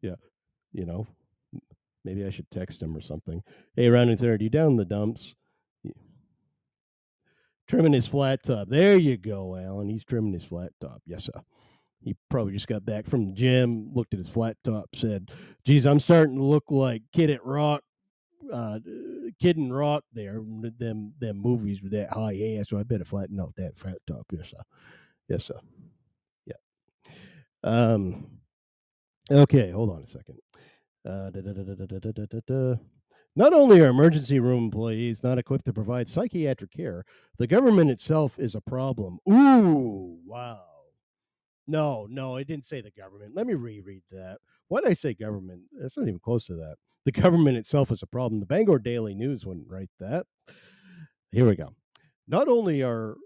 Yeah. You know, maybe I should text him or something. Hey, rounding third, you down in the dumps? Trimming his flat top. There you go, Alan. He's trimming his flat top. Yes, sir. He probably just got back from the gym, looked at his flat top, said, Geez, I'm starting to look like Kid at Rock, uh, Kid and Rock there. Them them movies with that high ass, so I better flatten out that flat top. Yes, sir. Yes, sir. Yeah. Um, okay, hold on a second. Not only are emergency room employees not equipped to provide psychiatric care, the government itself is a problem. Ooh, wow. No, no, I didn't say the government. Let me reread that. Why did I say government? That's not even close to that. The government itself is a problem. The Bangor Daily News wouldn't write that. Here we go. Not only are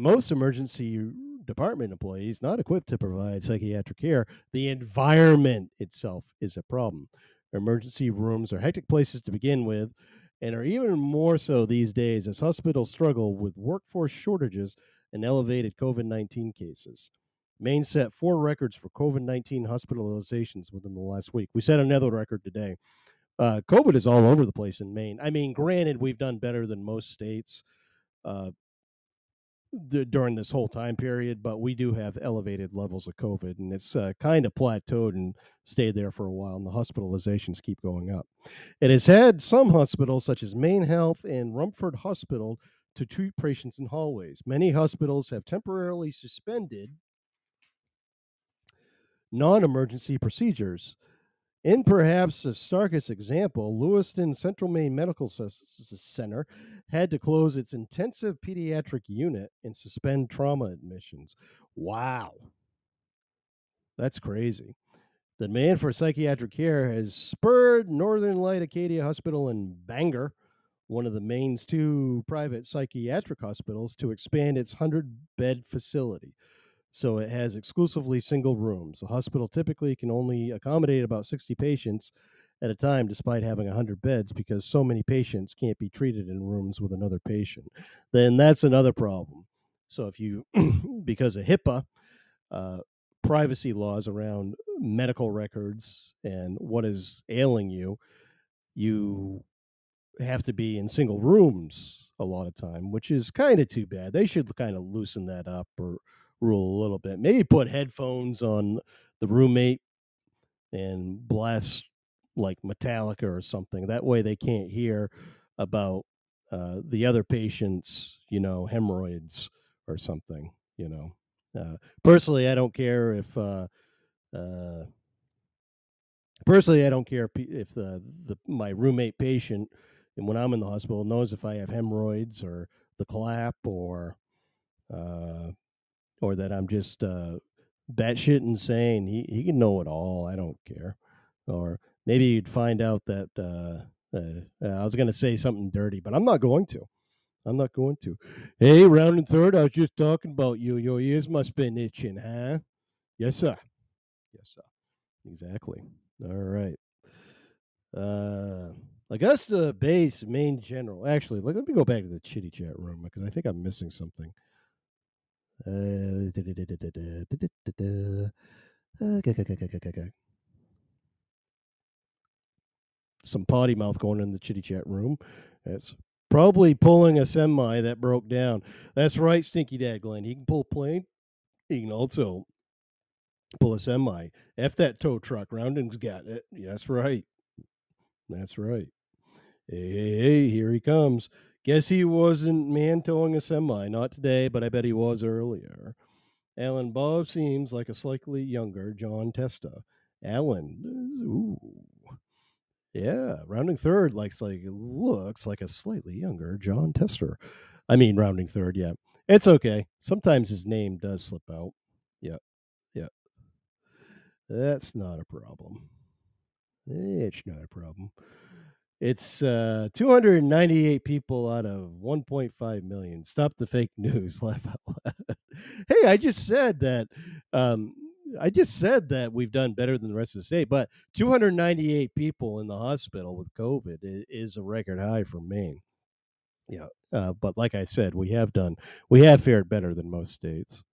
most emergency department employees not equipped to provide psychiatric care, the environment itself is a problem. Emergency rooms are hectic places to begin with and are even more so these days as hospitals struggle with workforce shortages and elevated COVID 19 cases. Maine set four records for COVID 19 hospitalizations within the last week. We set another record today. Uh, COVID is all over the place in Maine. I mean, granted, we've done better than most states uh, d- during this whole time period, but we do have elevated levels of COVID, and it's uh, kind of plateaued and stayed there for a while, and the hospitalizations keep going up. It has had some hospitals, such as Maine Health and Rumford Hospital, to treat patients in hallways. Many hospitals have temporarily suspended non emergency procedures. In perhaps the starkest example, Lewiston Central Maine Medical Center had to close its intensive pediatric unit and suspend trauma admissions. Wow. That's crazy. The demand for psychiatric care has spurred Northern Light Acadia Hospital in Bangor, one of the Maine's two private psychiatric hospitals, to expand its 100 bed facility so it has exclusively single rooms. The hospital typically can only accommodate about 60 patients at a time, despite having 100 beds, because so many patients can't be treated in rooms with another patient. Then that's another problem. So if you, because of HIPAA, uh, privacy laws around medical records and what is ailing you, you have to be in single rooms a lot of time, which is kind of too bad. They should kind of loosen that up or rule a little bit. Maybe put headphones on the roommate and blast like Metallica or something. That way they can't hear about uh, the other patient's, you know, hemorrhoids or something, you know. Uh, personally, I don't care if, uh, uh, personally, I don't care if the, the, my roommate patient, and when I'm in the hospital, knows if I have hemorrhoids or the clap or, uh, or that I'm just uh, batshit insane. He he can know it all. I don't care. Or maybe you'd find out that uh, uh, I was going to say something dirty, but I'm not going to. I'm not going to. Hey, round and third, I was just talking about you. Your ears must been itching, huh? Yes, sir. Yes, sir. Exactly. All right. Uh, Augusta Base MaineGeneral. Actually, let me go back to the chitty chat room because I think I'm missing something. Some potty mouth going in the chitty chat room. That's probably pulling a semi that broke down. That's right, Stinky Dad Glenn. He can pull a plane. He can also pull a semi. F that tow truck. Rounding's got it. That's right. That's right. Hey, hey, hey, here he comes. Guess he wasn't man towing a semi. Not today, but I bet he was earlier. Alan Bob seems like a slightly younger Jon Tester. Alan, ooh. Yeah, rounding third likes like looks like a slightly younger Jon Tester. I mean rounding third, yeah. It's okay. Sometimes his name does slip out. Yeah. Yeah. That's not a problem. It's not a problem. It's uh, 298 people out of 1.5 million. Stop the fake news. Laugh out loud. hey, I just said that um, I just said that we've done better than the rest of the state, but 298 people in the hospital with COVID is, a record high for Maine. Yeah, uh, but like I said, we have done we have fared better than most states.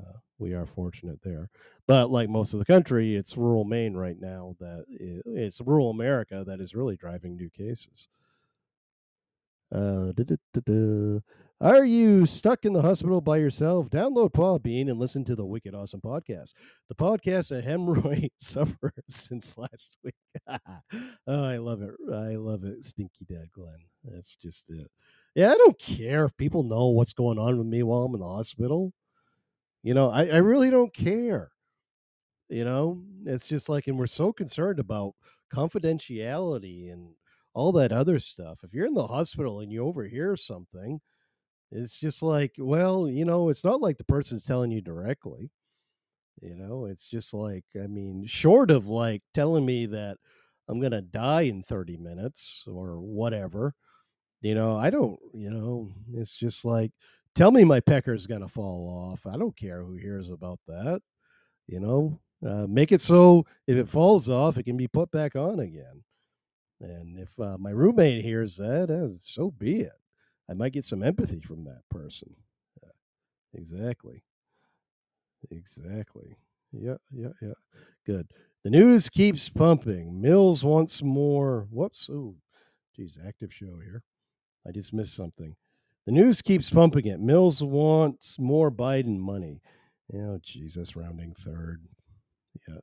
Uh, we are fortunate there, but like most of the country, it's rural Maine right now that it's rural America that is really driving new cases. Uh, are you stuck in the hospital by yourself? Download Podbean and listen to the Wicked Awesome podcast. The podcast a hemorrhoid sufferer since last week. oh, I love it. I love it. Stinky Dad Glenn. That's just it. Yeah, I don't care if people know what's going on with me while I'm in the hospital. You know, I, I really don't care. You know, it's just like, and we're so concerned about confidentiality and all that other stuff. If you're in the hospital and you overhear something, it's just like, well, you know, it's not like the person's telling you directly. You know, it's just like, I mean, short of like telling me that I'm going to die in 30 minutes or whatever, you know, I don't, you know, it's just like, tell me my pecker's going to fall off. I don't care who hears about that. You know, uh, make it so if it falls off, it can be put back on again. And if uh, my roommate hears that, uh, so be it. I might get some empathy from that person. Uh, exactly. Exactly. Yeah, yeah, yeah. Good. The news keeps pumping. Mills wants more. Whoops. Oh, geez, active show here. I just missed something. The news keeps pumping it. Mills wants more Biden money. Oh, Jesus, rounding third. Yeah.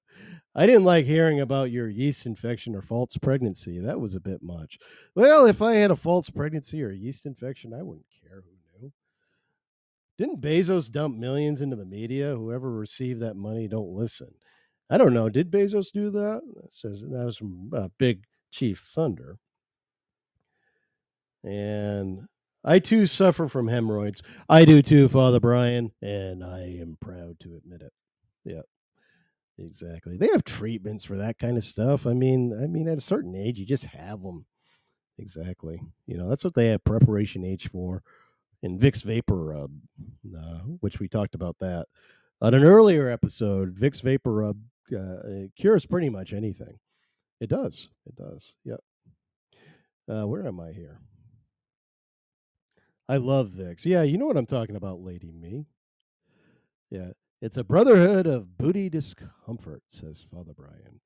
I didn't like hearing about your yeast infection or false pregnancy. That was a bit much. Well, if I had a false pregnancy or a yeast infection, I wouldn't care who knew. Didn't Bezos dump millions into the media? Whoever received that money don't listen. I don't know. Did Bezos do that? Says that was from uh, Big Chief Thunder. And I too suffer from hemorrhoids. I do too, Father Brian, and I am proud to admit it. Yeah. Exactly. They have treatments for that kind of stuff. I mean, I mean, at a certain age, you just have them. Exactly. You know, that's what they have preparation H for. And Vicks VapoRub, uh, which we talked about that on an earlier episode. Vicks VapoRub uh, cures pretty much anything. It does. It does. Yep. Uh, where am I here? I love Vicks. Yeah, you know what I'm talking about, Lady Me. Yeah. It's a brotherhood of booty discomfort, says Father Brian.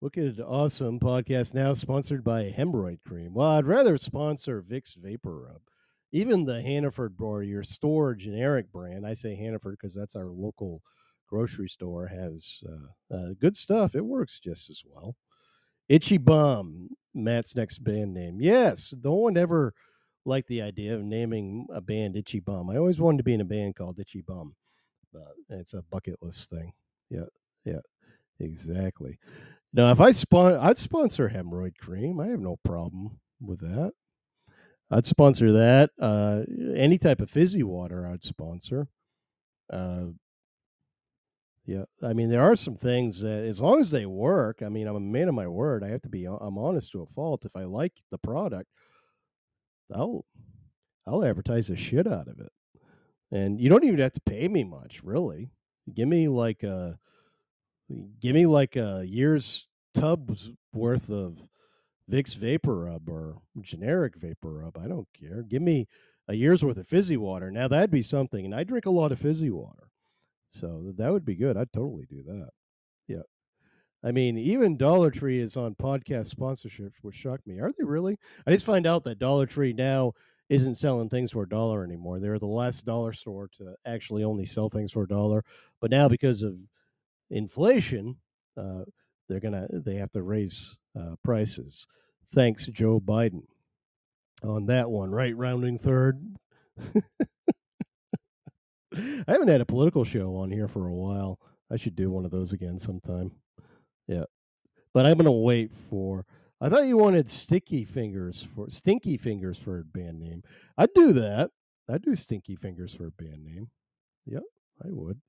Look Wicked awesome podcast now sponsored by Hemorrhoid Cream. Well, I'd rather sponsor Vicks VapoRub. Even the Hannaford or your store generic brand, I say Hannaford because that's our local grocery store, has uh, uh, good stuff. It works just as well. Itchy Bum, Matt's next band name. Yes, no one ever liked the idea of naming a band Itchy Bum. I always wanted to be in a band called Itchy Bum but it's a bucket list thing. Yeah, yeah, exactly. Now, if I spon- I'd sponsor hemorrhoid cream. I have no problem with that. I'd sponsor that. Uh, any type of fizzy water, I'd sponsor. Uh, yeah, I mean, there are some things that, as long as they work, I mean, I'm a man of my word. I have to be, I'm honest to a fault. If I like the product, I'll, I'll advertise the shit out of it and you don't even have to pay me much, really. Give me like a give me like a year's tubs worth of Vicks VapoRub or generic VapoRub. I don't care. Give me a year's worth of fizzy water. Now that'd be something. And I drink a lot of fizzy water, so that would be good. I'd totally do that. I mean, even Dollar Tree is on podcast sponsorships, which shocked me. Are they really? I just find out that Dollar Tree now isn't selling things for a dollar anymore. They're the last dollar store to actually only sell things for a dollar. But now, because of inflation, uh, they're gonna they have to raise uh, prices. Thanks, Joe Biden, on that one. Right, rounding third. I haven't had a political show on here for a while. I should do one of those again sometime. Yeah, but I'm gonna wait for I thought you wanted Sticky Fingers for Stinky Fingers for a band name. I'd do that. I'd do Stinky Fingers for a band name. Yep, I would.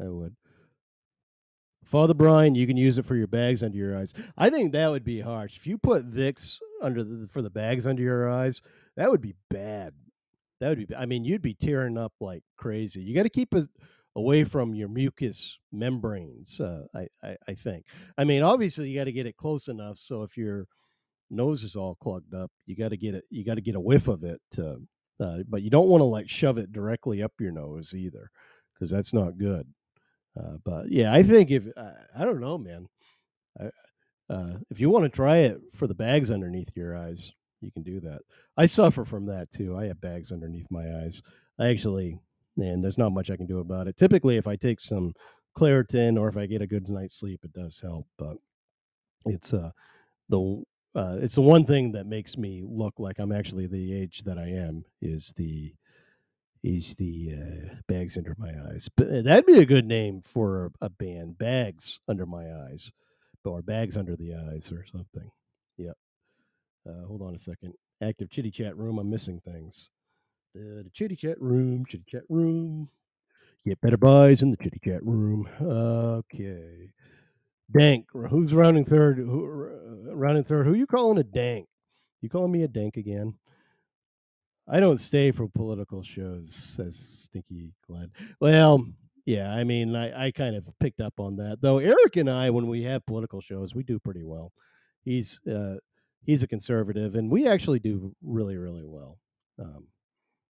I would. Father Brian, you can use it for your bags under your eyes. I think that would be harsh. If you put Vicks under the, for the bags under your eyes, that would be bad. That would be. I mean, you'd be tearing up like crazy. You got to keep a, away from your mucous membranes. Uh, I, I I think. I mean, obviously, you got to get it close enough so if your nose is all clogged up, you got to get it. You got to get a whiff of it. To, uh, but you don't want to like shove it directly up your nose either, because that's not good. Uh, but yeah, I think if I, I don't know, man. I, uh, if you want to try it for the bags underneath your eyes, you can do that. I suffer from that too. I have bags underneath my eyes. I actually, and there's not much I can do about it. Typically, if I take some Claritin or if I get a good night's sleep, it does help. But it's uh the uh, it's the one thing that makes me look like I'm actually the age that I am is the is the uh, bags under my eyes. But uh, that'd be a good name for a, band, bags under my eyes, or bags under the eyes, or something. Yep. Uh, hold on a second. Active chitty chat room. I'm missing things. Uh, the chitty chat room. Chitty chat room. Get better buys in the chitty chat room. Okay. Dank. Who's rounding third? Who, uh, rounding third? Who you calling a dank? You calling me a dank again? I don't stay for political shows, says Stinky Glad. Well, yeah, I mean, I, I kind of picked up on that. Though Eric and I, when we have political shows, we do pretty well. He's uh, he's a conservative, and we actually do really, really well. Um,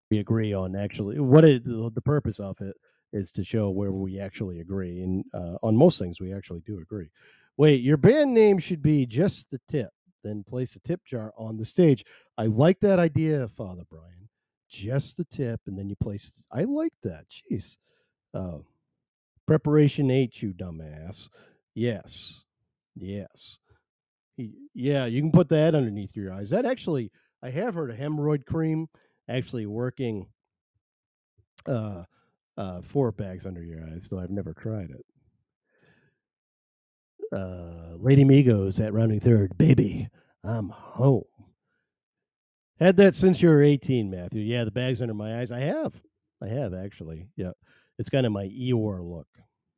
we agree on actually what the purpose of it is to show where we actually agree, and uh, on most things we actually do agree. Wait, your band name should be just the tip then place a tip jar on the stage. I like that idea, Father Brian. Just the tip, and then you place. I like that. Jeez. Uh, preparation H, you dumbass. Yes. Yes. Yeah, you can put that underneath your eyes. That actually, I have heard of hemorrhoid cream actually working uh, uh, four bags under your eyes, though I've never tried it. Uh, Lady Migos at rounding third. Baby, I'm home. Had that since you were 18, Matthew. Yeah, the bags under my eyes. I have. I have actually. Yeah. It's kind of my Eeyore look.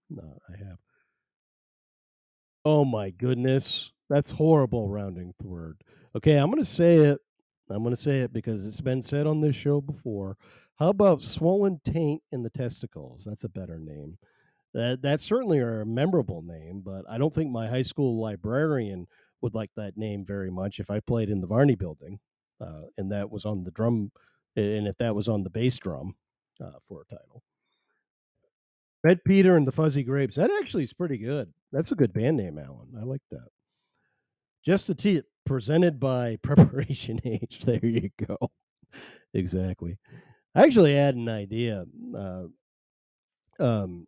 No, I have. Oh my goodness. That's horrible rounding third. Okay, I'm going to say it. I'm going to say it because it's been said on this show before. How about swollen taint in the testicles? That's a better name. That that's certainly a memorable name, but I don't think my high school librarian would like that name very much if I played in the Varney building, uh, and that was on the drum, and if that was on the bass drum uh, for a title. Red Peter and the Fuzzy Grapes. That actually is pretty good. That's a good band name, Alan. I like that. Just the tip presented by Preparation H. There you go. exactly. I actually had an idea. Uh, um,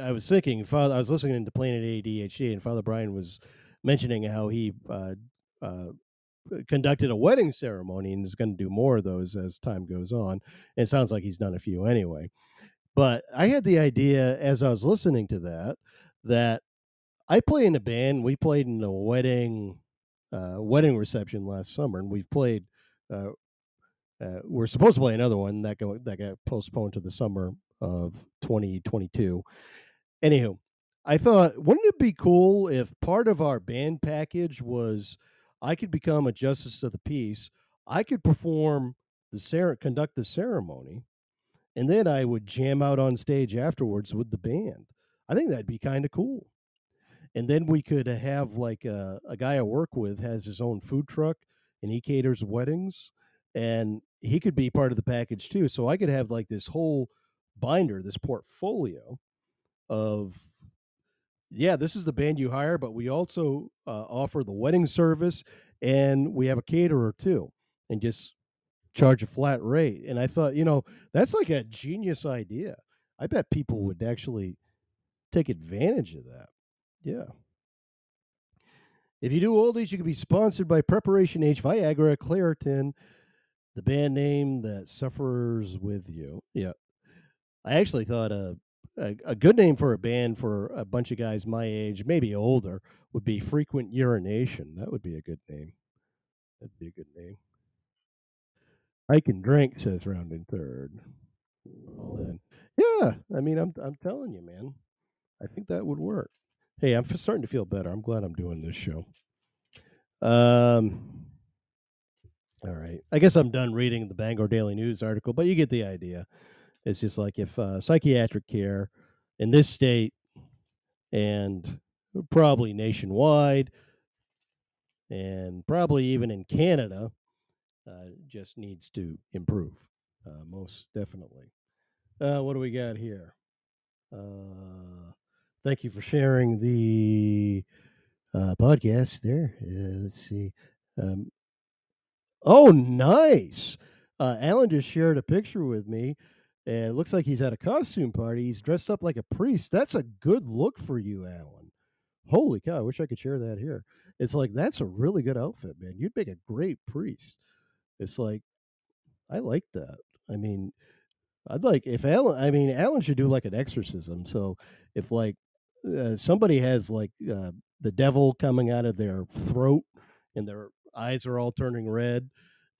I was thinking, Father. I was listening to Planet ADHD, and Father Brian was mentioning how he uh, uh, conducted a wedding ceremony and is going to do more of those as time goes on. And it sounds like he's done a few anyway. But I had the idea as I was listening to that that I play in a band. We played in a wedding uh, wedding reception last summer, and we've played. Uh, uh, we're supposed to play another one that got, that got postponed to the summer of 2022. Anywho, I thought, wouldn't it be cool if part of our band package was I could become a justice of the peace, I could perform the cer- conduct the ceremony, and then I would jam out on stage afterwards with the band. I think that'd be kind of cool. And then we could have like a, a guy I work with has his own food truck and he caters weddings and he could be part of the package too. So I could have like this whole binder, this portfolio of yeah, this is the band you hire, but we also uh, offer the wedding service and we have a caterer too, and just charge a flat rate. And I thought, you know, that's like a genius idea. I bet people would actually take advantage of that. Yeah. If you do all these, you can be sponsored by Preparation H, Viagra, Claritin, the band name that suffers with you. Yeah. I actually thought a, a, a good name for a band for a bunch of guys my age, maybe older, would be Frequent Urination. That would be a good name. That'd be a good name. I can drink, says Rounding Third. Yeah, I mean, I'm I'm telling you, man. I think that would work. Hey, I'm starting to feel better. I'm glad I'm doing this show. Um, all right. I guess I'm done reading the Bangor Daily News article, but you get the idea. It's just like if uh, psychiatric care in this state and probably nationwide and probably even in Canada uh, just needs to improve, uh, most definitely. Uh, what do we got here? Thank you for sharing the uh, podcast there. Uh, let's see. Um, oh, nice. Uh, Alan just shared a picture with me, and it looks like he's at a costume party. He's dressed up like a priest. That's a good look for you, Alan. Holy cow! I wish I could share that here. It's like that's a really good outfit, man. You'd make a great priest. It's like I like that. I mean, I'd like if Alan. I mean, Alan should do like an exorcism. So if like uh, somebody has like uh, the devil coming out of their throat and their eyes are all turning red,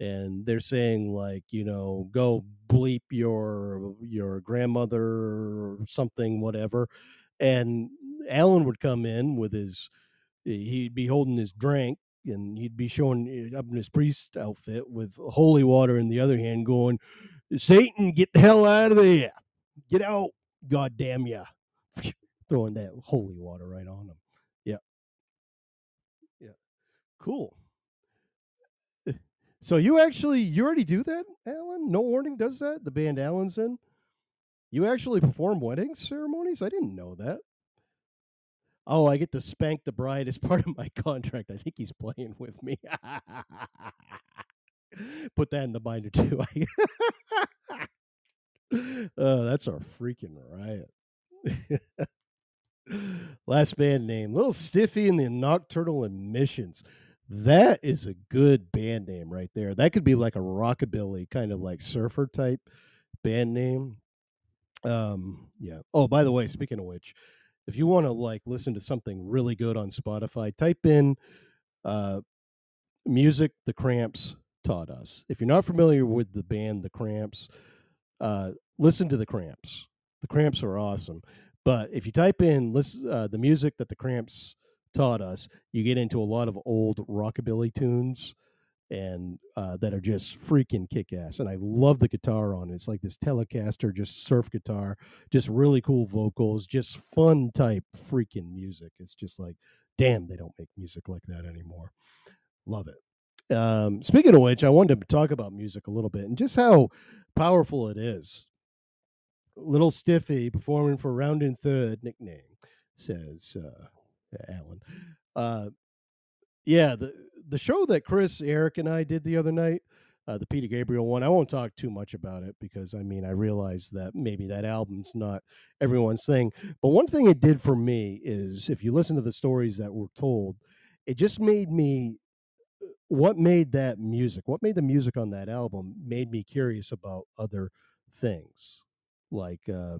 and they're saying like you know go bleep your your grandmother or something whatever, and Alan would come in with his he'd be holding his drink and he'd be showing up in his priest outfit with holy water in the other hand, going, Satan, get the hell out of there. Get out. God damn ya. Throwing that holy water right on them. Yeah. Yeah. Cool. Eh, so you actually you already do that, Alan? No warning does that? The band Alan's in? You actually perform wedding ceremonies? I didn't know that. Oh, I get to spank the bride as part of my contract. I think he's playing with me. Put that in the binder too. oh, that's our freaking riot. Last band name Little Stiffy and the Nocturnal Emissions. That is a good band name right there. That could be like a rockabilly kind of like surfer type band name. Um, yeah. Oh, by the way, speaking of which, if you want to like listen to something really good on Spotify, type in uh music the Cramps taught us. If you're not familiar with the band the Cramps, uh listen to the Cramps. The Cramps are awesome. But if you type in listen, uh, the music that the Cramps taught us, you get into a lot of old rockabilly tunes and uh, that are just freaking kick ass. And I love the guitar on it. It's like this Telecaster, just surf guitar, just really cool vocals, just fun type freaking music. It's just like, damn, they don't make music like that anymore. Love it. Um, speaking of which, I wanted to talk about music a little bit and just how powerful it is. Little Stiffy performing for Rounding Third nickname, says uh, Alan. Uh, yeah, the the show that Chris, Eric, and I did the other night, uh, the Peter Gabriel one. I won't talk too much about it because I mean I realize that maybe that album's not everyone's thing. But one thing it did for me is if you listen to the stories that were told, it just made me what made that music, what made the music on that album made me curious about other things. Like uh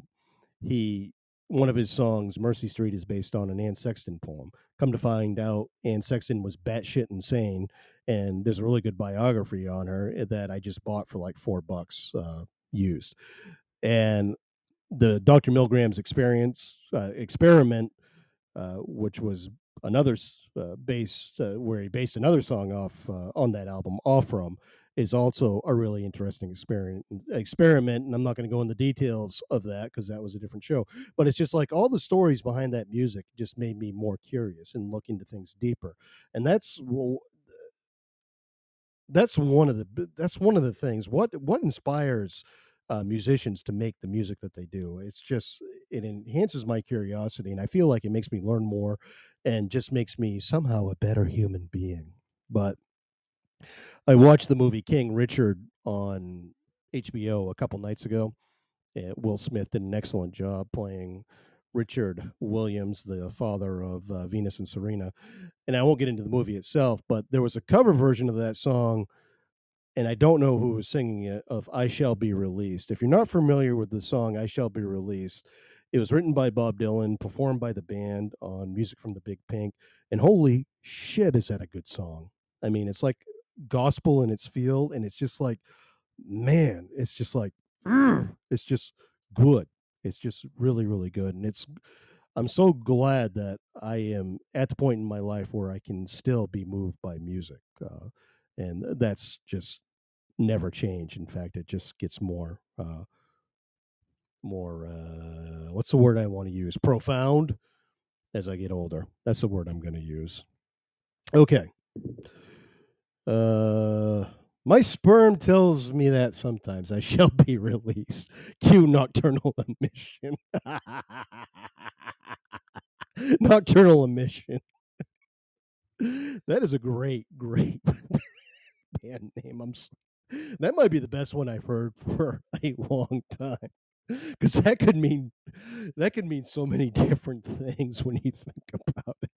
he one of his songs, Mercy Street, is based on an Anne Sexton poem. Come to find out, Anne Sexton was batshit insane, and there's a really good biography on her eh, that I just bought for like four bucks uh, used. And the Dr. Milgram's experience uh, experiment, uh, which was another uh, base uh, where he based another song off uh, on that album off from, is also a really interesting experiment experiment and i'm not going to go into details of that because that was a different show but it's just like all the stories behind that music just made me more curious and look into things deeper and that's well, that's one of the that's one of the things what what inspires uh, musicians to make the music that they do it's just it enhances my curiosity and i feel like it makes me learn more and just makes me somehow a better human being but I watched the movie King Richard on HBO a couple nights ago. And Will Smith did an excellent job playing Richard Williams, the father of uh, Venus and Serena. And I won't get into the movie itself, but there was a cover version of that song, and I don't know who was singing it, of I Shall Be Released. If you're not familiar with the song I Shall Be Released, it was written by Bob Dylan, performed by the band on music from the Big Pink, and holy shit, is that a good song! I mean, it's like gospel in its field and it's just like man it's just like it's just good it's just really really good and it's i'm so glad that i am at the point in my life where i can still be moved by music uh, and that's just never change in fact it just gets more uh, more uh, what's the word I want to use? Profound as I get older. That's the word I'm going to use. Okay. Uh, my sperm tells me that sometimes I shall be released. Cue nocturnal emission. nocturnal emission. that is a great, great band name. I'm. That might be the best one I've heard for a long time because that could mean that could mean so many different things when you think about it.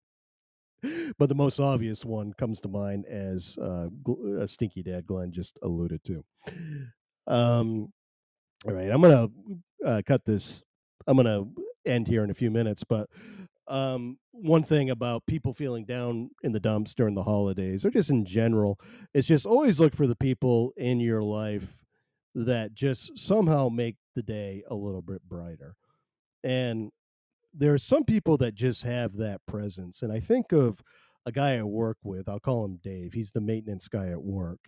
But the most obvious one comes to mind as uh, uh, Stinky Dad Glenn just alluded to. Um, all right, I'm gonna uh, cut this. I'm gonna end here in a few minutes, but um, one thing about people feeling down in the dumps during the holidays or just in general is just always look for the people in your life that just somehow make the day a little bit brighter. And there are some people that just have that presence. And I think of a guy I work with, I'll call him Dave. He's the maintenance guy at work.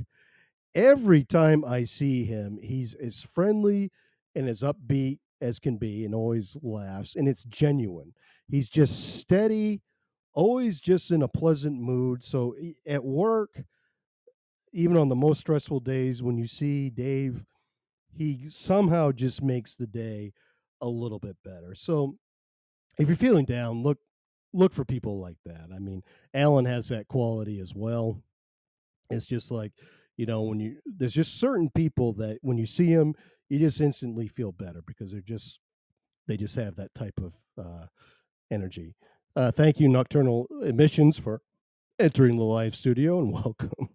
Every time I see him, he's as friendly and as upbeat as can be and always laughs. And it's genuine. He's just steady, always just in a pleasant mood. So at work, even on the most stressful days, when you see Dave, he somehow just makes the day a little bit better. So if you're feeling down, look look for people like that. I mean, Alan has that quality as well. It's just like, you know, when you there's just certain people that when you see them, you just instantly feel better because they're just they just have that type of uh, energy. Uh, thank you, Nocturnal Emissions, for entering the live studio and welcome.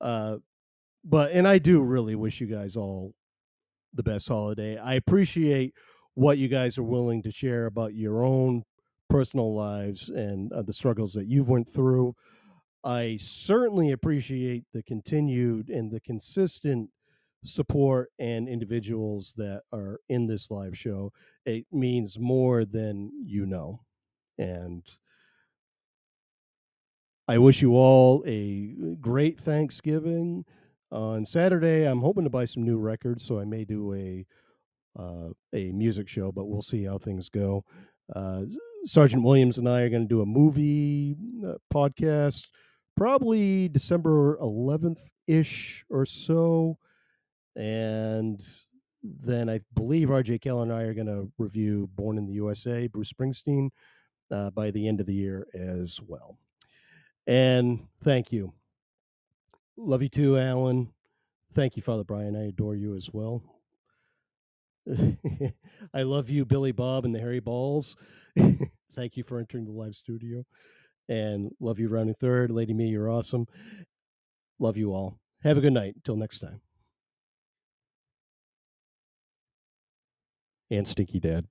uh, but and I do really wish you guys all the best holiday. I appreciate what you guys are willing to share about your own personal lives and uh, the struggles that you've went through. I certainly appreciate the continued and the consistent support and individuals that are in this live show. It means more than you know. And I wish you all a great Thanksgiving. On Saturday, I'm hoping to buy some new records, so I may do a uh, a music show, but we'll see how things go. Uh, Sergeant Williams and I are going to do a movie uh, podcast, probably December 11th ish or so. And then I believe RJ Keller and I are going to review Born in the USA, Bruce Springsteen, uh, by the end of the year as well. And thank you. Love you too, Alan. Thank you, Father Brian. I adore you as well. I love you, Billy Bob and the Harry Balls. thank you for entering the live studio. And love you, Rounding Third. Lady Me, you're awesome. Love you all. Have a good night. Until next time. and Stinky Dad.